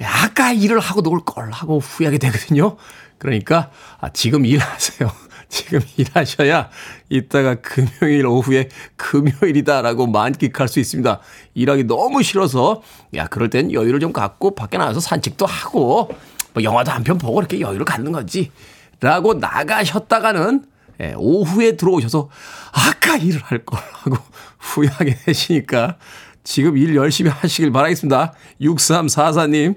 예, 아까 일을 하고 놀 걸 하고 후회하게 되거든요. 그러니까, 아, 지금 일하세요. 지금 *laughs* 일하셔야 이따가 금요일 오후에 금요일이다라고 만끽할 수 있습니다. 일하기 너무 싫어서 야 그럴 땐 여유를 좀 갖고 밖에 나가서 산책도 하고 뭐 영화도 한 편 보고 이렇게 여유를 갖는 거지. 라고 나가셨다가는 예, 오후에 들어오셔서 아까 일을 할 걸 하고 *laughs* 후회하게 되시니까 지금 일 열심히 하시길 바라겠습니다. 6344님,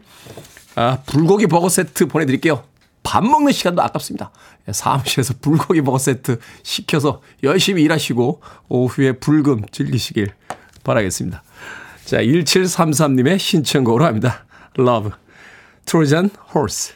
아, 불고기 버거 세트 보내드릴게요. 밥 먹는 시간도 아깝습니다. 예, 사무실에서 불고기 버거 세트 시켜서 열심히 일하시고 오후에 불금 즐기시길 바라겠습니다. 자, 1733님의 신청곡으로 합니다. Love, Trojan Horse.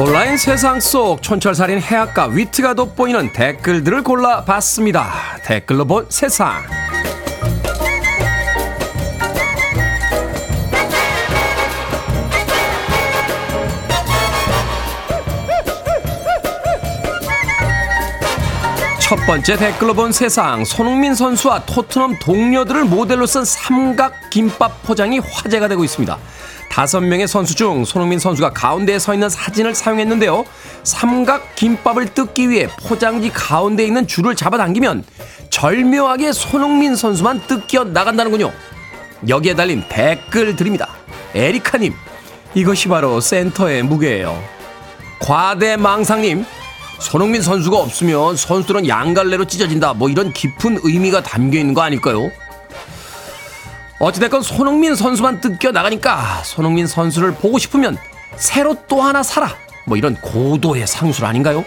온라인 세상 속 촌철살인 해악과 위트가 돋보이는 댓글들을 골라봤습니다. 댓글로 본 세상. 첫 번째 댓글로 본 세상. 손흥민 선수와 토트넘 동료들을 모델로 쓴 삼각 김밥 포장이 화제가 되고 있습니다. 다섯 명의 선수 중 손흥민 선수가 가운데에 서 있는 사진을 사용했는데요. 삼각 김밥을 뜯기 위해 포장지 가운데에 있는 줄을 잡아당기면 절묘하게 손흥민 선수만 뜯겨 나간다는군요. 여기에 달린 댓글 드립니다. 에리카님, 이것이 바로 센터의 무게예요. 과대망상님, 손흥민 선수가 없으면 선수들은 양갈래로 찢어진다. 뭐 이런 깊은 의미가 담겨 있는 거 아닐까요? 어찌됐건 손흥민 선수만 뜯겨 나가니까 손흥민 선수를 보고 싶으면 새로 또 하나 사라. 뭐 이런 고도의 상술 아닌가요?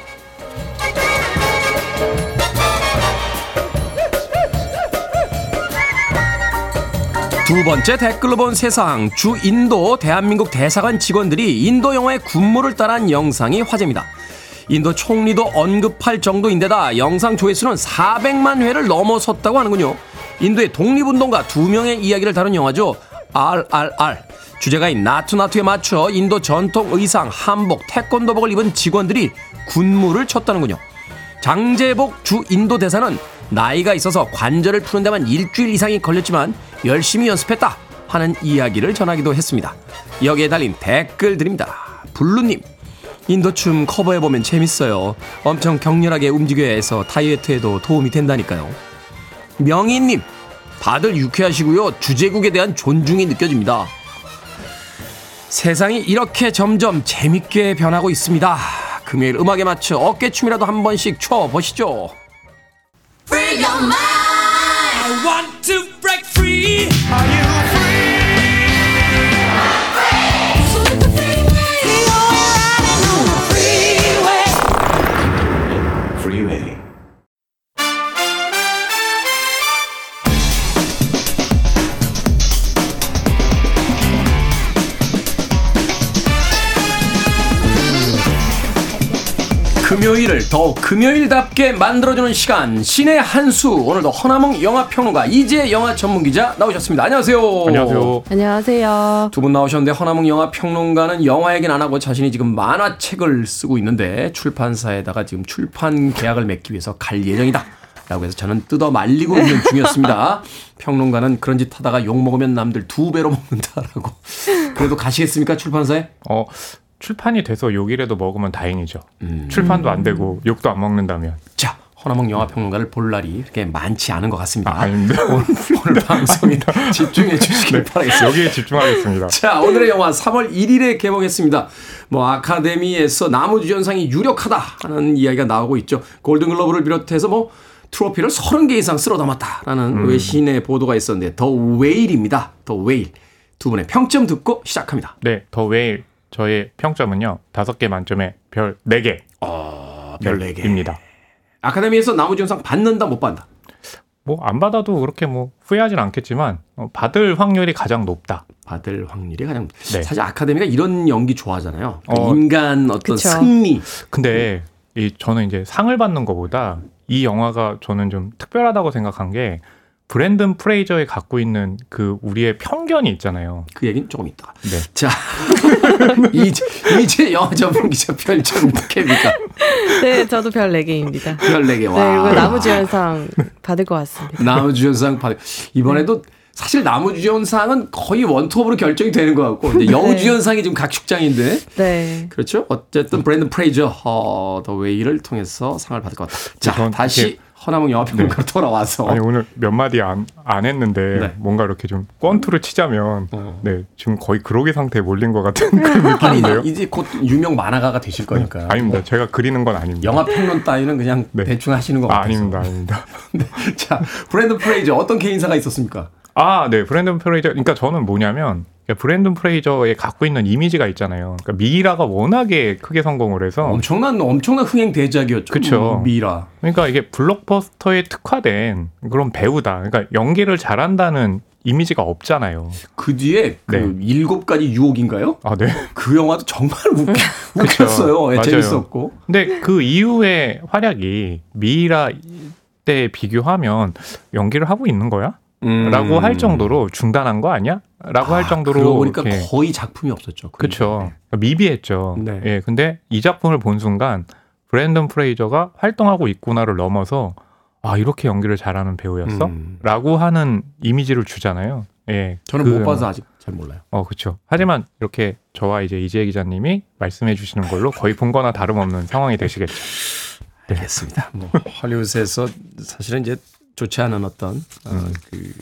두 번째 댓글로 본 세상 주 인도 대한민국 대사관 직원들이 인도 영화의 군무를 따라한 영상이 화제입니다. 인도 총리도 언급할 정도인데다 영상 조회수는 400만 회를 넘어섰다고 하는군요. 인도의 독립운동가 두 명의 이야기를 다룬 영화죠. RRR. 주제가인 나투나투에 맞춰 인도 전통 의상, 한복, 태권도복을 입은 직원들이 군무를 쳤다는군요. 장재복 주 인도 대사는 나이가 있어서 관절을 푸는 데만 일주일 이상이 걸렸지만 열심히 연습했다 하는 이야기를 전하기도 했습니다. 여기에 달린 댓글들입니다. 블루님, 인도춤 커버해보면 재밌어요. 엄청 격렬하게 움직여야 해서 다이어트에도 도움이 된다니까요. 명희님, 다들 유쾌하시고요. 주제국에 대한 존중이 느껴집니다. 세상이 이렇게 점점 재밌게 변하고 있습니다. 금요일 음악에 맞춰 어깨춤이라도 한 번씩 춰보시죠. Free your mind. 금요일을 더욱 금요일답게 만들어주는 시간 신의 한수 오늘도 허나몽 영화평론가 이재 영화 전문기자 나오셨습니다. 안녕하세요. 안녕하세요. 안녕하세요. 두 분 나오셨는데 허나몽 영화평론가는 영화 얘기는 안 하고 자신이 지금 만화책을 쓰고 있는데 출판사에다가 지금 출판 계약을 맺기 위해서 갈 예정이다. 라고 해서 저는 뜯어 말리고 있는 중이었습니다. *laughs* 평론가는 그런 짓 하다가 욕 먹으면 남들 두 배로 먹는다라고. 그래도 가시겠습니까 출판사에? 어, 출판이 돼서 욕이라도 먹으면 다행이죠. 출판도 안 되고 욕도 안 먹는다면. 자, 허나몽 영화평론가를 볼 날이 그렇게 많지 않은 것 같습니다. 아, 닙니다 오늘, 오늘 방송에 집중해 주시길 바라겠습니다. 여기에 집중하겠습니다. 자, 오늘의 영화 3월 1일에 개봉했습니다. 뭐 아카데미에서 나무주연상이 유력하다 하는 이야기가 나오고 있죠. 골든글러브를 비롯해서 뭐 트로피를 30개 이상 쓸어 담았다라는 외신의 보도가 있었는데 더 웨일입니다. 더 웨일. 두 분의 평점 듣고 시작합니다. 네, 더 웨일 저의 평점은요. 다섯 개 만점에 별 네 개. 어, 별 4개. 입니다. 아카데미에서 나무주연상 받는다 못 받는다. 뭐 안 받아도 그렇게 뭐 후회하진 않겠지만 어, 받을 확률이 가장 높다. 받을 확률이 가장 네. 사실 아카데미가 이런 연기 좋아하잖아요. 그 어, 인간 어떤 그쵸. 승리. 근데 이 저는 이제 상을 받는 것보다 이 영화가 저는 좀 특별하다고 생각한 게 브랜든 프레이저에 갖고 있는 그 우리의 편견이 있잖아요. 그 얘기는 조금 있다가. 네. 자, *laughs* 이제, 이제 영화 전문 기자 별점 몇 개입니까? 네, 저도 별 4개입니다. 별 4개. 네, 와. 그리고 남우주연상 받을 것 같습니다. 남우주연상 받 이번에도 사실 남우주연상은 거의 원톱으로 결정이 되는 것 같고 이제 여우주연상이 지금 각축장인데 네. 그렇죠. 어쨌든 브랜든 프레이저 어, The Whale을 통해서 상을 받을 것 같다. 자, 전 다시 허나몽 영화평론가로 돌아와서 아니 오늘 몇 마디 안, 안 했는데 네. 뭔가 이렇게 좀 권투를 치자면 어. 네 지금 거의 그로기 상태에 몰린 것 같은 그런 아니 느낌인데요. 이제 곧 유명 만화가가 되실 거니까요. 아닙니다. 제가 그리는 건 아닙니다. 영화 평론 따위는 그냥 네. 대충 하시는 것 아, 같아서. 아닙니다, 아닙니다. *laughs* 네. 자, 브랜든 프레이저 어떤 개인사가 있었습니까? 아, 네, 브랜든 프레이저. 그러니까 저는 뭐냐면 그러니까 브랜든 프레이저에 갖고 있는 이미지가 있잖아요. 그러니까 미라가 워낙에 크게 성공을 해서 엄청난 엄청난 흥행 대작이었죠. 그쵸. 미라. 그러니까 이게 블록버스터에 특화된 그런 배우다. 그러니까 연기를 잘한다는 이미지가 없잖아요. 그 뒤에 그 네. 일곱 가지 유혹인가요? 아, 네. 그 영화도 정말 웃, *laughs* 그쵸. 웃겼어요. 예, 맞아요. 재밌었고. 근데 그 이후의 활약이 미이라 때 비교하면 연기를 하고 있는 거야? 라고 할 정도로 중단한 거 아니야? 라고 할 정도로 음. 이렇게 거의 작품이 없었죠. 그 그렇죠. 이후에. 미비했죠. 네. 예, 근데 이 작품을 본 순간 브랜든 프레이저가 활동하고 있구나를 넘어서 아 이렇게 연기를 잘하는 배우였어? 음. 라고 하는 이미지를 주잖아요. 예, 저는 그 못 봐서. 아직 잘 몰라요. 어, 그렇죠. 하지만 이렇게 저와 이제 이재 기자님이 말씀해 주시는 걸로 거의 본 거나 다름없는 상황이 되시겠죠. *laughs* 알겠습니다. 뭐 *laughs* 헐리우드에서 사실은 이제 좋지 않은 어떤 어, 그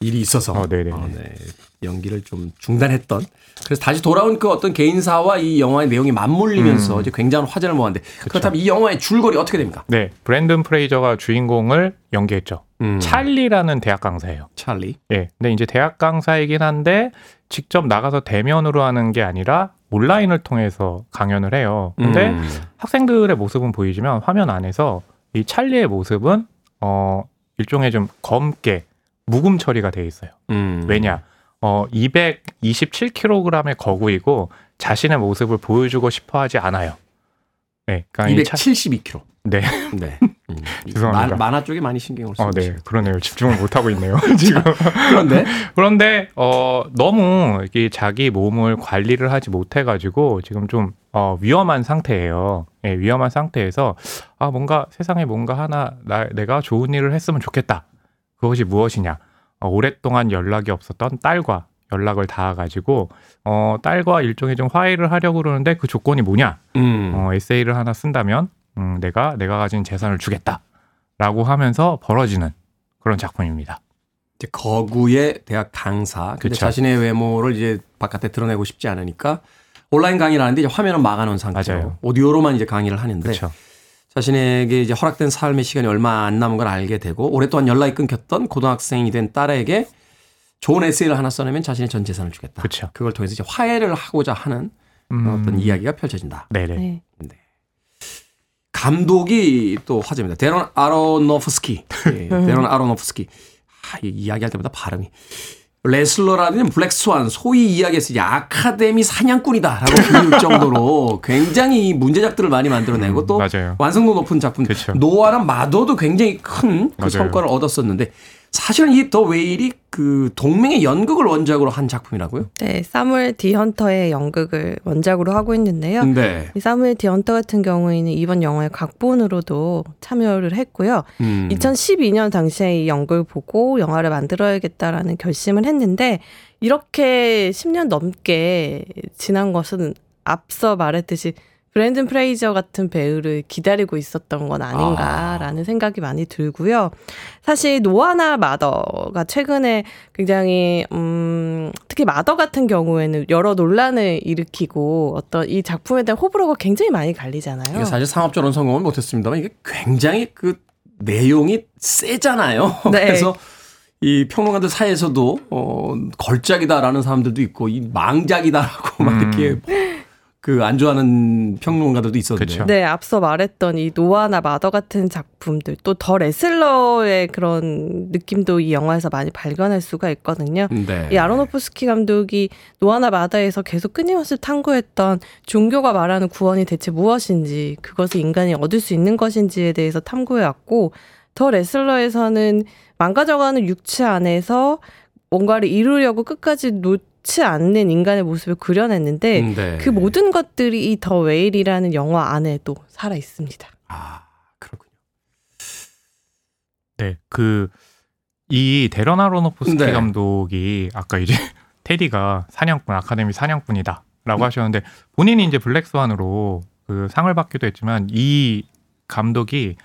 일이 있어서 어. 어, 네. 연기를 좀 중단했던 그래서 다시 돌아온 그 어떤 개인사와 이 영화의 내용이 맞물리면서 이제 굉장한 화제를 모았는데 그렇다면 이 영화의 줄거리 어떻게 됩니까? 네, 브랜든 프레이저가 주인공을 연기했죠. 음. 찰리라는 대학 강사예요. 찰리. 예. 근데 이제 대학 강사이긴 한데 직접 나가서 대면으로 하는 게 아니라 온라인을 통해서 강연을 해요. 근데 음. 학생들의 모습은 보이지만 화면 안에서 이 찰리의 모습은 어 일종의 좀 검게 묵음 처리가 돼 있어요. 음. 왜냐? 어 227kg의 거구이고 자신의 모습을 보여주고 싶어 하지 않아요. 네. 그러니까 이 차- 272kg. 네. 네. 음. 죄송합니다. 만, 만화 쪽에 많이 신경을 쓰고 어, 네. 있어요. 그러네요. 집중을 못 하고 있네요. *laughs* 지금. 그런데 그런데 어 너무 이게 자기 몸을 관리를 하지 못해 가지고 지금 좀 어, 위험한 상태예요. 예, 위험한 상태에서 아 뭔가 세상에 뭔가 하나 나, 내가 좋은 일을 했으면 좋겠다. 그것이 무엇이냐? 어, 오랫동안 연락이 없었던 딸과 연락을 닿아 가지고 어 딸과 일종의 좀 화해를 하려고 그러는데 그 조건이 뭐냐? 음. 어, 에세이를 하나 쓴다면 음, 내가 내가 가진 재산을 주겠다라고 하면서 벌어지는 그런 작품입니다. 이제 거구의 대학 강사. 근데 그쵸. 자신의 외모를 이제 바깥에 드러내고 싶지 않으니까 온라인 강의를 하는데 이제 화면은 막아놓은 상태로 맞아요. 오디오로만 이제 강의를 하는데 그렇죠. 자신에게 이제 허락된 삶의 시간이 얼마 안 남은 걸 알게 되고 오랫동안 연락이 끊겼던 고등학생이 된 딸에게 좋은 에세이를 하나 써내면 자신의 전 재산을 주겠다. 그쵸. 그걸 통해서 이제 화해를 하고자 하는 음, 어떤 이야기가 펼쳐진다. 네네. 네. 감독이 또 화제입니다. 데런 아로노프스키. 예, *laughs* 데런 아로노프스키. 아, 이 이야기할 때마다 발음이. 레슬러라든지 블랙스완 소위 이야기해서 이제 아카데미 사냥꾼이다라고 불릴 정도로 *laughs* 굉장히 문제작들을 많이 만들어내고 또 맞아요. 완성도 높은 작품 그쵸. 노아랑 마더도 굉장히 큰 그. 성과를 얻었었는데 사실은 이 더 웨일이 그 동명의 연극을 원작으로 한 작품이라고요? 네, 사무엘 디 헌터의 연극을 원작으로 하고 있는데요. 네. 이 사무엘 디 헌터 같은 경우에는 이번 영화의 각본으로도 참여를 했고요. 음. 2012년 당시에 이 연극을 보고 영화를 만들어야겠다라는 결심을 했는데 이렇게 10년 넘게 지난 것은 앞서 말했듯이 브랜든 프레이저 같은 배우를 기다리고 있었던 건 아닌가라는 생각이 많이 들고요. 사실 노아나 마더가 최근에 굉장히 음 특히 마더 같은 경우에는 여러 논란을 일으키고 어떤 이 작품에 대한 호불호가 굉장히 많이 갈리잖아요. 이게 사실 상업적으로는 성공을 못했습니다만 이게 굉장히 그 내용이 세잖아요. *laughs* 네. 그래서 이 평론가들 사이에서도 어 걸작이다라는 사람들도 있고 이 망작이다라고 *laughs* 막 음. 이렇게 그 안 좋아하는 평론가들도 있었는데. 그쵸. 네, 앞서 말했던 이 노아나 마더 같은 작품들 또 더 레슬러의 그런 느낌도 이 영화에서 많이 발견할 수가 있거든요. 네. 이 아로노프스키 감독이 노아나 마더에서 계속 끊임없이 탐구했던 종교가 말하는 구원이 대체 무엇인지 그것을 인간이 얻을 수 있는 것인지에 대해서 탐구해 왔고 더 레슬러에서는 망가져가는 육체 안에서 뭔가를 이루려고 끝까지 놓지 않는 인간의 모습을 그려냈는데 네. 그 모든 것들이 이 더 웨일이라는 영화 안에도 살아 있습니다. 아, 그렇군요. 네, 그, 이 데런 아로노프스키 네. 감독이 아까 이제 *laughs* 테디가 사냥꾼, 아카데미 사냥꾼이다. 음. 라고 하셨는데 본인이 이제 블랙스완으로 그 상을 받기도 했지만 이 감독이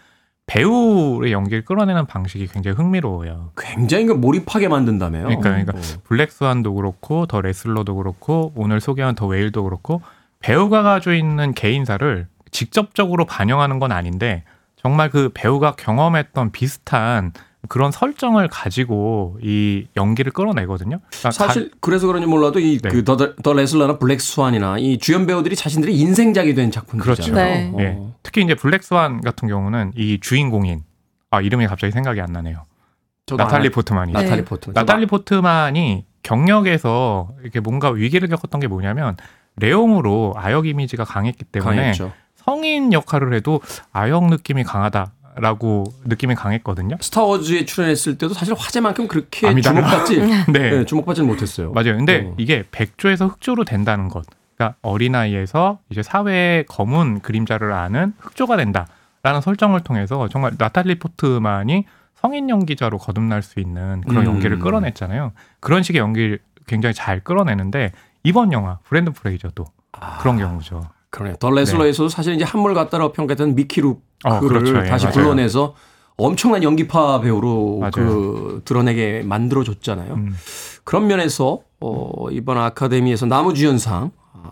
배우의 연기를 끌어내는 방식이 굉장히 흥미로워요. 굉장히 그 몰입하게 만든다며요. 그러니까, 그러니까 어. 블랙스완도 그렇고 더 레슬러도 그렇고 오늘 소개한 더 웨일도 그렇고 배우가 가지고 있는 개인사를 직접적으로 반영하는 건 아닌데 정말 그 배우가 경험했던 비슷한 그런 설정을 가지고 이 연기를 끌어내거든요. 그러니까 사실 그래서 그런지 몰라도 네. 이그더 더 레슬러나 블랙 스완이나 이 주연 배우들이 자신들의 인생작이 된 작품들이잖아요. 그렇죠. 네. 어. 예. 특히 이제 블랙 스완 같은 경우는 이 주인공인 아 이름이 갑자기 생각이 안 나네요. 나탈리 알아요. 포트만이죠. 나탈리 네. 포트만. 나탈리 포트만이 경력에서 이렇게 뭔가 위기를 겪었던 게 뭐냐면 레옹으로 아역 이미지가 강했기 때문에 강했죠. 성인 역할을 해도 아역 느낌이 강하다 라고 느낌이 강했거든요. 스타워즈에 출연했을 때도 사실 화제만큼 그렇게 아미달라. 주목받지 *laughs* 네. 네, 주목받지는 못했어요. 맞아요. 근데 어. 이게 백조에서 흑조로 된다는 것. 그러니까 어린아이에서 이제 사회의 검은 그림자를 아는 흑조가 된다라는 설정을 통해서 정말 나탈리 포트만이 성인 연기자로 거듭날 수 있는 그런 음. 연기를 끌어냈잖아요. 그런 식의 연기를 굉장히 잘 끌어내는데 이번 영화 브랜드 프레이저도 아, 그런 경우죠. 그러네요. 더 레슬러에서도 사실 이제 한물 갖다라 평가했던 미키 루크를 어, 그렇죠. 예, 다시 맞아요. 불러내서 엄청난 연기파 배우로 맞아요. 그 드러내게 만들어줬잖아요. 음. 그런 면에서 어, 이번 아카데미에서 나무주연상 아,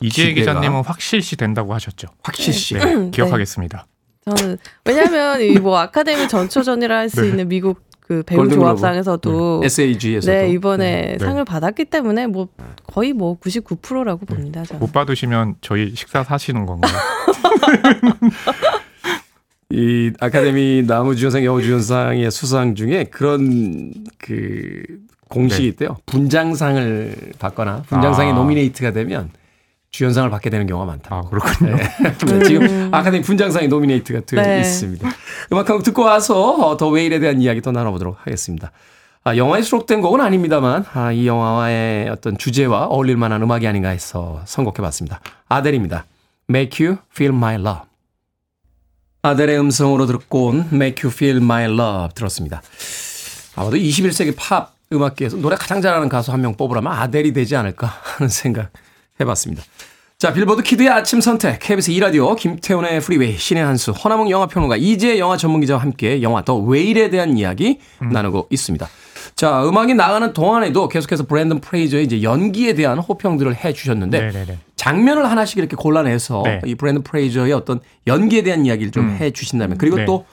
이지혜 기대가. 기자님은 확실시 된다고 하셨죠. 확실시 네, 기억하겠습니다. 저는 왜냐하면 이 뭐 아카데미 전초전이라 할 수 있는 미국 그 배우. 조합상에서도 SAG에서도 네 이번에 네. 상을 받았기 때문에 뭐 거의 뭐 99%라고 봅니다. 저는. 못 받으시면 저희 식사 사시는 건가요? *laughs* 이 아카데미 나무주연상 여우주연상의 수상 중에 그런 그 공식이 네. 있대요. 분장상을 받거나 분장상에 아. 노미네이트가 되면 주연상을 받게 되는 경우가 많다. 아 그렇군요. 네, *laughs* 지금 아카데미 분장상에 노미네이트가 되어 네. 있습니다. 음악 한곡 듣고 와서 어, 더 웨일에 대한 이야기 더 나눠보도록 하겠습니다. 아, 영화에 수록된 곡은 아닙니다만 아, 이 영화의 어떤 주제와 어울릴 만한 음악이 아닌가 해서 선곡해봤습니다. 아델입니다. Make You Feel My Love. 아델의 음성으로 듣고 온 Make You Feel My Love 들었습니다. 아마도 21세기 팝 음악계에서 노래 가장 잘하는 가수 한 명 뽑으라면 아델이 되지 않을까 하는 생각 해봤습니다. 자, 빌보드 키드의 아침 선택, KBS 2라디오, 김태훈의 프리웨이, 신의 한수, 허나몽 영화평론가, 이재 영화 전문기자와 함께 영화 더 웨일에 대한 이야기 나누고 있습니다. 자, 음악이 나가는 동안에도 계속해서 브랜든 프레이저의 이제 연기에 대한 호평들을 해 주셨는데, 네네네. 장면을 하나씩 이렇게 골라내서 네. 이 브랜든 프레이저의 어떤 연기에 대한 이야기를 좀 음. 해 주신다면, 그리고 네. 또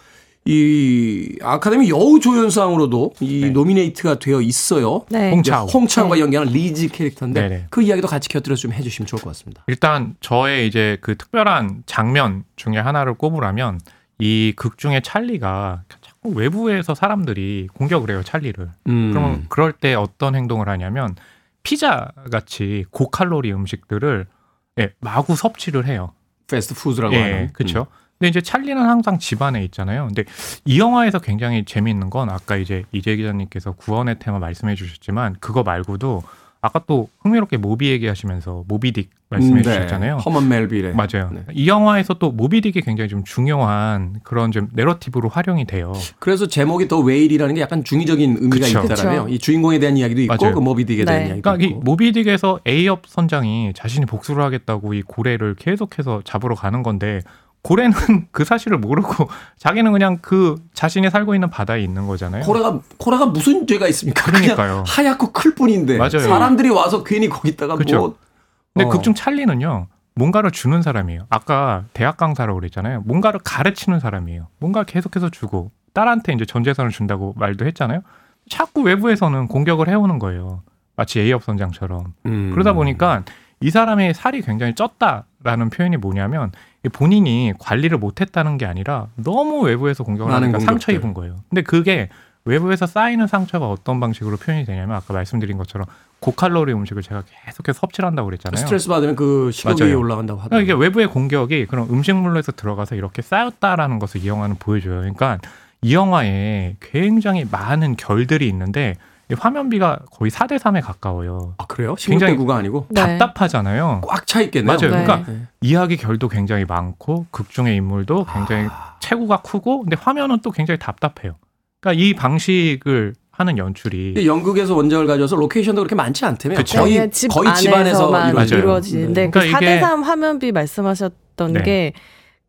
이 아카데미 여우 조연상으로도 이 네. 노미네이트가 되어 있어요. 네. 홍차우. 홍차우가 연기하는 리즈 캐릭터인데 네네. 그 이야기도 같이 곁들여서 좀 해주시면 좋을 것 같습니다. 일단 저의 이제 그 특별한 장면 중에 하나를 꼽으라면 이 극 중에 찰리가 외부에서 사람들이 공격을 해요 찰리를. 음. 그러면 그럴 때 어떤 행동을 하냐면 피자 같이 고칼로리 음식들을 예, 마구 섭취를 해요. 패스트푸드라고 예, 하는. 그렇죠. 근데 이제 찰리는 항상 집안에 있잖아요. 근데 이 영화에서 굉장히 재미있는 건 아까 이제 이재 기자님께서 구원의 테마 말씀해 주셨지만 그거 말고도 아까 또 흥미롭게 모비 얘기하시면서 모비딕 말씀해 음, 네. 주셨잖아요. 허먼 멜빌의. 맞아요. 네. 이 영화에서 또 모비딕이 굉장히 좀 중요한 그런 좀 내러티브로 활용이 돼요. 그래서 제목이 더 웨일이라는 게 약간 중의적인 의미가 그쵸. 있다라며 그쵸. 이 주인공에 대한 이야기도 있고 맞아요. 그 모비딕에 대한 네. 이야기도 그러니까 이 있고. 모비딕에서 에이헙 선장이 자신이 복수를 하겠다고 이 고래를 계속해서 잡으러 가는 건데 고래는 *laughs* 그 사실을 모르고 *laughs* 자기는 그냥 그 자신이 살고 있는 바다에 있는 거잖아요. 코라가 코라가 무슨 죄가 있습니까? 그러니까요. 하얗고 클 뿐인데 맞아요. 사람들이 와서 괜히 거기다가 그쵸. 뭐 근데 어. 극중 찰리는요. 뭔가를 주는 사람이에요. 아까 대학 강사라고 그랬잖아요. 뭔가를 가르치는 사람이에요. 뭔가 계속해서 주고 딸한테 이제 전 재산을 준다고 말도 했잖아요. 자꾸 외부에서는 공격을 해오는 거예요. 마치 A업 선장처럼. 음. 그러다 보니까 이 사람의 살이 굉장히 쪘다라는 표현이 뭐냐면 본인이 관리를 못했다는 게 아니라 너무 외부에서 공격을 하니까 상처 공격들. 입은 거예요. 근데 그게 외부에서 쌓이는 상처가 어떤 방식으로 표현이 되냐면 아까 말씀드린 것처럼 고칼로리 음식을 제가 계속해서 섭취를 한다고 그랬잖아요. 스트레스 받으면 그 식욕이 맞아요. 올라간다고 하더라고요. 그러니까 이게 외부의 공격이 그런 음식물로에서 들어가서 이렇게 쌓였다라는 것을 이 영화는 보여줘요. 그러니까 이 영화에 굉장히 많은 결들이 있는데 이 화면비가 거의 4대 3에 가까워요. 아 그래요? 굉장히 16대구가 아니고 네. 답답하잖아요. 꽉 차 있겠네요. 맞아요. 네. 그러니까 네. 이야기 결도 굉장히 많고 극중의 인물도 굉장히 아. 체구가 크고 근데 화면은 또 굉장히 답답해요. 그러니까 이 방식을 하는 연출이 영국에서 원작을 가져와서 로케이션도 그렇게 많지 않다며 그쵸. 거의 집 거의 집안에서 안에서만 이루어져요. 맞아요. 이루어지는데 네. 그 그러니까 4대 이게- 3 화면비 말씀하셨던 네. 게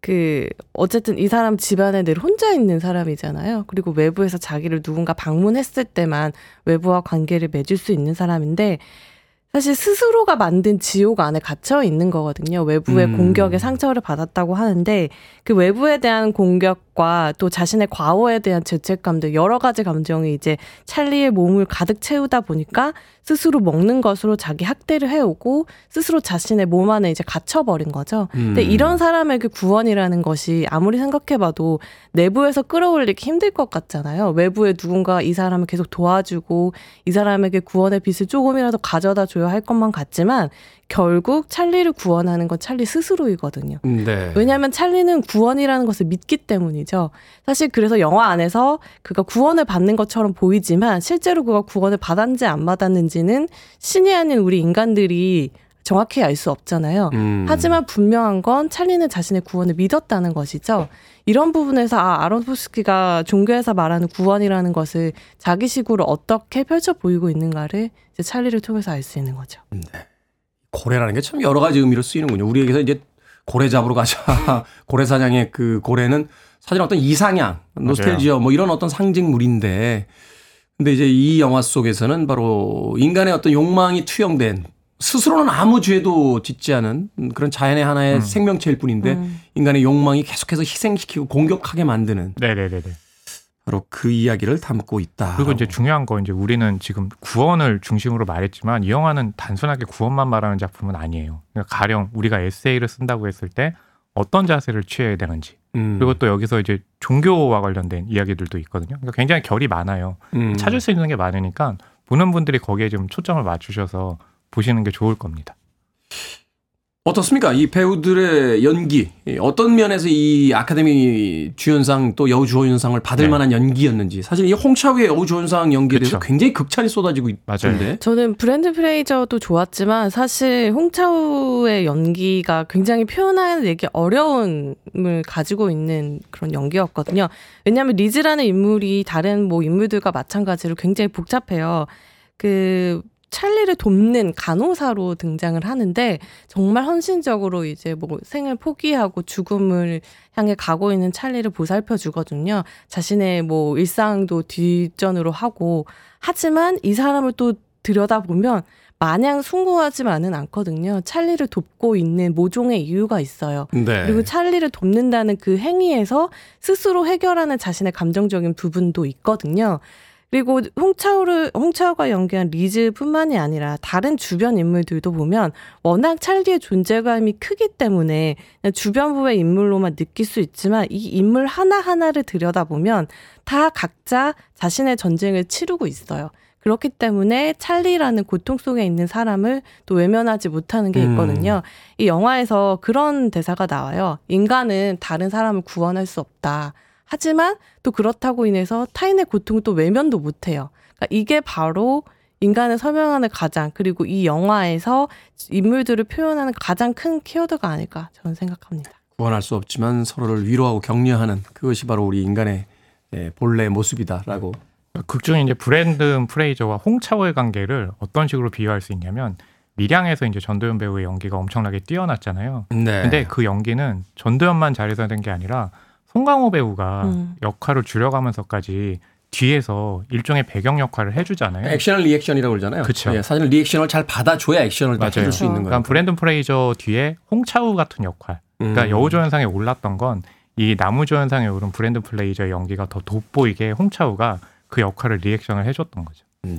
그 어쨌든 이 사람 집안에 늘 혼자 있는 사람이잖아요. 그리고 외부에서 자기를 누군가 방문했을 때만 외부와 관계를 맺을 수 있는 사람인데 사실 스스로가 만든 지옥 안에 갇혀 있는 거거든요. 외부의 음. 공격에 상처를 받았다고 하는데 그 외부에 대한 공격 과 또 자신의 과거에 대한 죄책감들 여러 가지 감정이 이제 찰리의 몸을 가득 채우다 보니까 스스로 먹는 것으로 자기 학대를 해오고 스스로 자신의 몸 안에 이제 갇혀버린 거죠. 근데 음. 이런 사람에게 구원이라는 것이 아무리 생각해봐도 내부에서 끌어올리기 힘들 것 같잖아요. 외부에 누군가 이 사람을 계속 도와주고 이 사람에게 구원의 빛을 조금이라도 가져다 줘야 할 것만 같지만 결국 찰리를 구원하는 건 찰리 스스로이거든요. 네. 왜냐하면 찰리는 구원이라는 것을 믿기 때문이죠. 사실 그래서 영화 안에서 그가 구원을 받는 것처럼 보이지만 실제로 그가 구원을 받았는지 안 받았는지는 신이 아닌 우리 인간들이 정확히 알 수 없잖아요. 음. 하지만 분명한 건 찰리는 자신의 구원을 믿었다는 것이죠. 이런 부분에서 아, 아론 포스키가 종교에서 말하는 구원이라는 것을 자기식으로 어떻게 펼쳐 보이고 있는가를 이제 찰리를 통해서 알 수 있는 거죠. 고래라는 게 참 여러 가지 의미로 쓰이는군요. 우리에게서 이제 고래 잡으러 가자. *laughs* 고래 사냥의 그 고래는 사실 어떤 이상향, 노스텔지어 뭐 이런 어떤 상징물인데 근데 이제 이 영화 속에서는 바로 인간의 어떤 욕망이 투영된 스스로는 아무 죄도 짓지 않은 그런 자연의 하나의 음. 생명체일 뿐인데 음. 인간의 욕망이 계속해서 희생시키고 공격하게 만드는 네네네네. 바로 그 이야기를 담고 있다. 그리고 이제 중요한 건 이제 우리는 지금 구원을 중심으로 말했지만 이 영화는 단순하게 구원만 말하는 작품은 아니에요. 그러니까 가령 우리가 에세이를 쓴다고 했을 때 어떤 자세를 취해야 되는지 음. 그리고 또 여기서 이제 종교와 관련된 이야기들도 있거든요. 그러니까 굉장히 결이 많아요. 음. 찾을 수 있는 게 많으니까 보는 분들이 거기에 좀 초점을 맞추셔서 보시는 게 좋을 겁니다. 어떻습니까? 이 배우들의 연기 어떤 면에서 이 아카데미 주연상 또 여우 주연상을 받을 네. 만한 연기였는지 사실 이 홍차우의 여우 주연상 연기에 대해서 그쵸. 굉장히 극찬이 쏟아지고 맞아요. 있던데. 저는 브랜드 프레이저도 좋았지만 사실 홍차우의 연기가 굉장히 표현하기 어려움을 가지고 있는 그런 연기였거든요. 왜냐하면 리즈라는 인물이 다른 뭐 인물들과 마찬가지로 굉장히 복잡해요. 그 찰리를 돕는 간호사로 등장을 하는데 정말 헌신적으로 이제 뭐 생을 포기하고 죽음을 향해 가고 있는 찰리를 보살펴 주거든요. 자신의 뭐 일상도 뒷전으로 하고 하지만 이 사람을 또 들여다보면 마냥 숭고하지만은 않거든요. 찰리를 돕고 있는 모종의 이유가 있어요. 네. 그리고 찰리를 돕는다는 그 행위에서 스스로 해결하는 자신의 감정적인 부분도 있거든요. 그리고 홍차오를 홍차오가 연기한 리즈뿐만이 아니라 다른 주변 인물들도 보면 워낙 찰리의 존재감이 크기 때문에 주변부의 인물로만 느낄 수 있지만 이 인물 하나 하나를 들여다보면 다 각자 자신의 전쟁을 치르고 있어요. 그렇기 때문에 찰리라는 고통 속에 있는 사람을 또 외면하지 못하는 게 있거든요. 음. 이 영화에서 그런 대사가 나와요. 인간은 다른 사람을 구원할 수 없다. 하지만 또 그렇다고 인해서 타인의 고통을 또 외면도 못해요. 그러니까 이게 바로 인간을 설명하는 가장 그리고 이 영화에서 인물들을 표현하는 가장 큰 키워드가 아닐까 저는 생각합니다. 구원할 수 없지만 서로를 위로하고 격려하는 그것이 바로 우리 인간의 예, 본래 모습이다라고 극중에 이제 브랜든 프레이저와 홍차오의 관계를 어떤 식으로 비유할 수 있냐면 밀양에서 이제 전도연 배우의 연기가 엄청나게 뛰어났잖아요. 네. 근데 그 연기는 전도연만 잘해서 된 게 아니라 송강호 배우가 음. 역할을 줄여가면서까지 뒤에서 일종의 배경 역할을 해주잖아요. 액션을 리액션이라고 그러잖아요. 그렇죠. 예, 사실 리액션을 잘 받아줘야 액션을 맞아요. 해줄 수 있는 거예요. 그러니까 브랜든 프레이저 뒤에 홍차우 같은 역할. 그러니까 음. 여우조연상에 올랐던 건 이 남우주연상에 오른 브랜든 프레이저의 연기가 더 돋보이게 홍차우가 그 역할을 리액션을 해줬던 거죠. 네.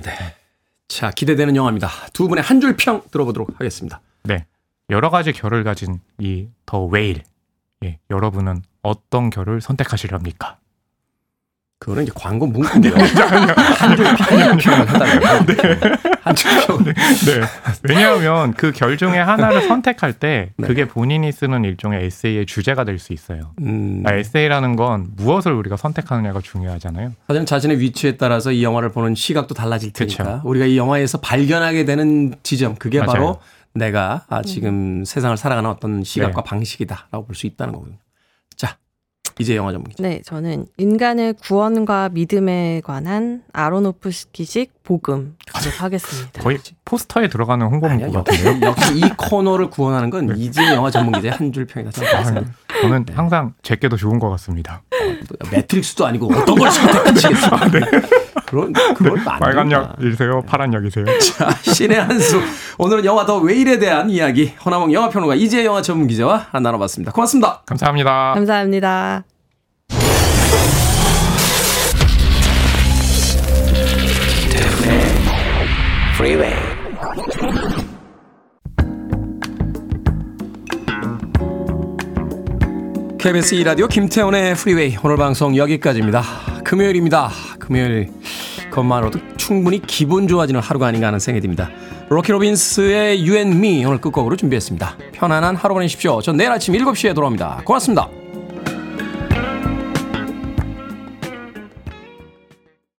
자, 기대되는 영화입니다. 두 분의 한 줄 평 들어보도록 하겠습니다. 네. 여러 가지 결을 가진 이 더 웨일. 예, 여러분은 어떤 결을 선택하시렵니까? 그거는 이제 광고 문구인데요. 하다가 *laughs* 네. 평. 네. 네. 왜냐하면 그 결 중에 하나를 선택할 때 네. 그게 본인이 쓰는 일종의 에세이의 주제가 될 수 있어요. 음. 아, 에세이라는 건 무엇을 우리가 선택하느냐가 중요하잖아요. 사실 자신의 위치에 따라서 이 영화를 보는 시각도 달라질 테니까 그쵸. 우리가 이 영화에서 발견하게 되는 지점 그게 맞아요. 바로 내가 아, 지금 음. 세상을 살아가는 어떤 시각과 네. 방식이다라고 볼 수 있다는 거군요. 자, 이제 영화 전문 기자. 네, 저는 인간의 구원과 믿음에 관한 아로노프스키식 복음 하겠습니다. 거의 포스터에 들어가는 홍보 문구 같은데요. 역시 이 코너를 구원하는 건 네. 이제 영화 전문 기자의 한 줄 평이다 생각합니다. 아, 저는 네. 항상 제게 더 좋은 것 같습니다. 어, 매트릭스도 아니고 어떤 걸 선택하시겠어요? 아, 네. 그런 그걸 네. 빨간 약이세요? 파란 약이세요? *laughs* 자, 신의 한수. 오늘은 영화 더 웨일에 대한 이야기 허나몽 영화평론가 이재 영화 전문 기자와 나눠봤습니다. 고맙습니다. 감사합니다. 감사합니다. KBS 2라디오 김태훈의 프리웨이 오늘 방송 여기까지입니다. 금요일입니다. 금요일 것만으로도 충분히 기분 좋아지는 하루가 아닌가 하는 생각이 듭니다. 로키 로빈스의 You and Me 오늘 끝곡으로 준비했습니다. 편안한 하루 보내십시오. 전 내일 아침 7시에 돌아옵니다. 고맙습니다.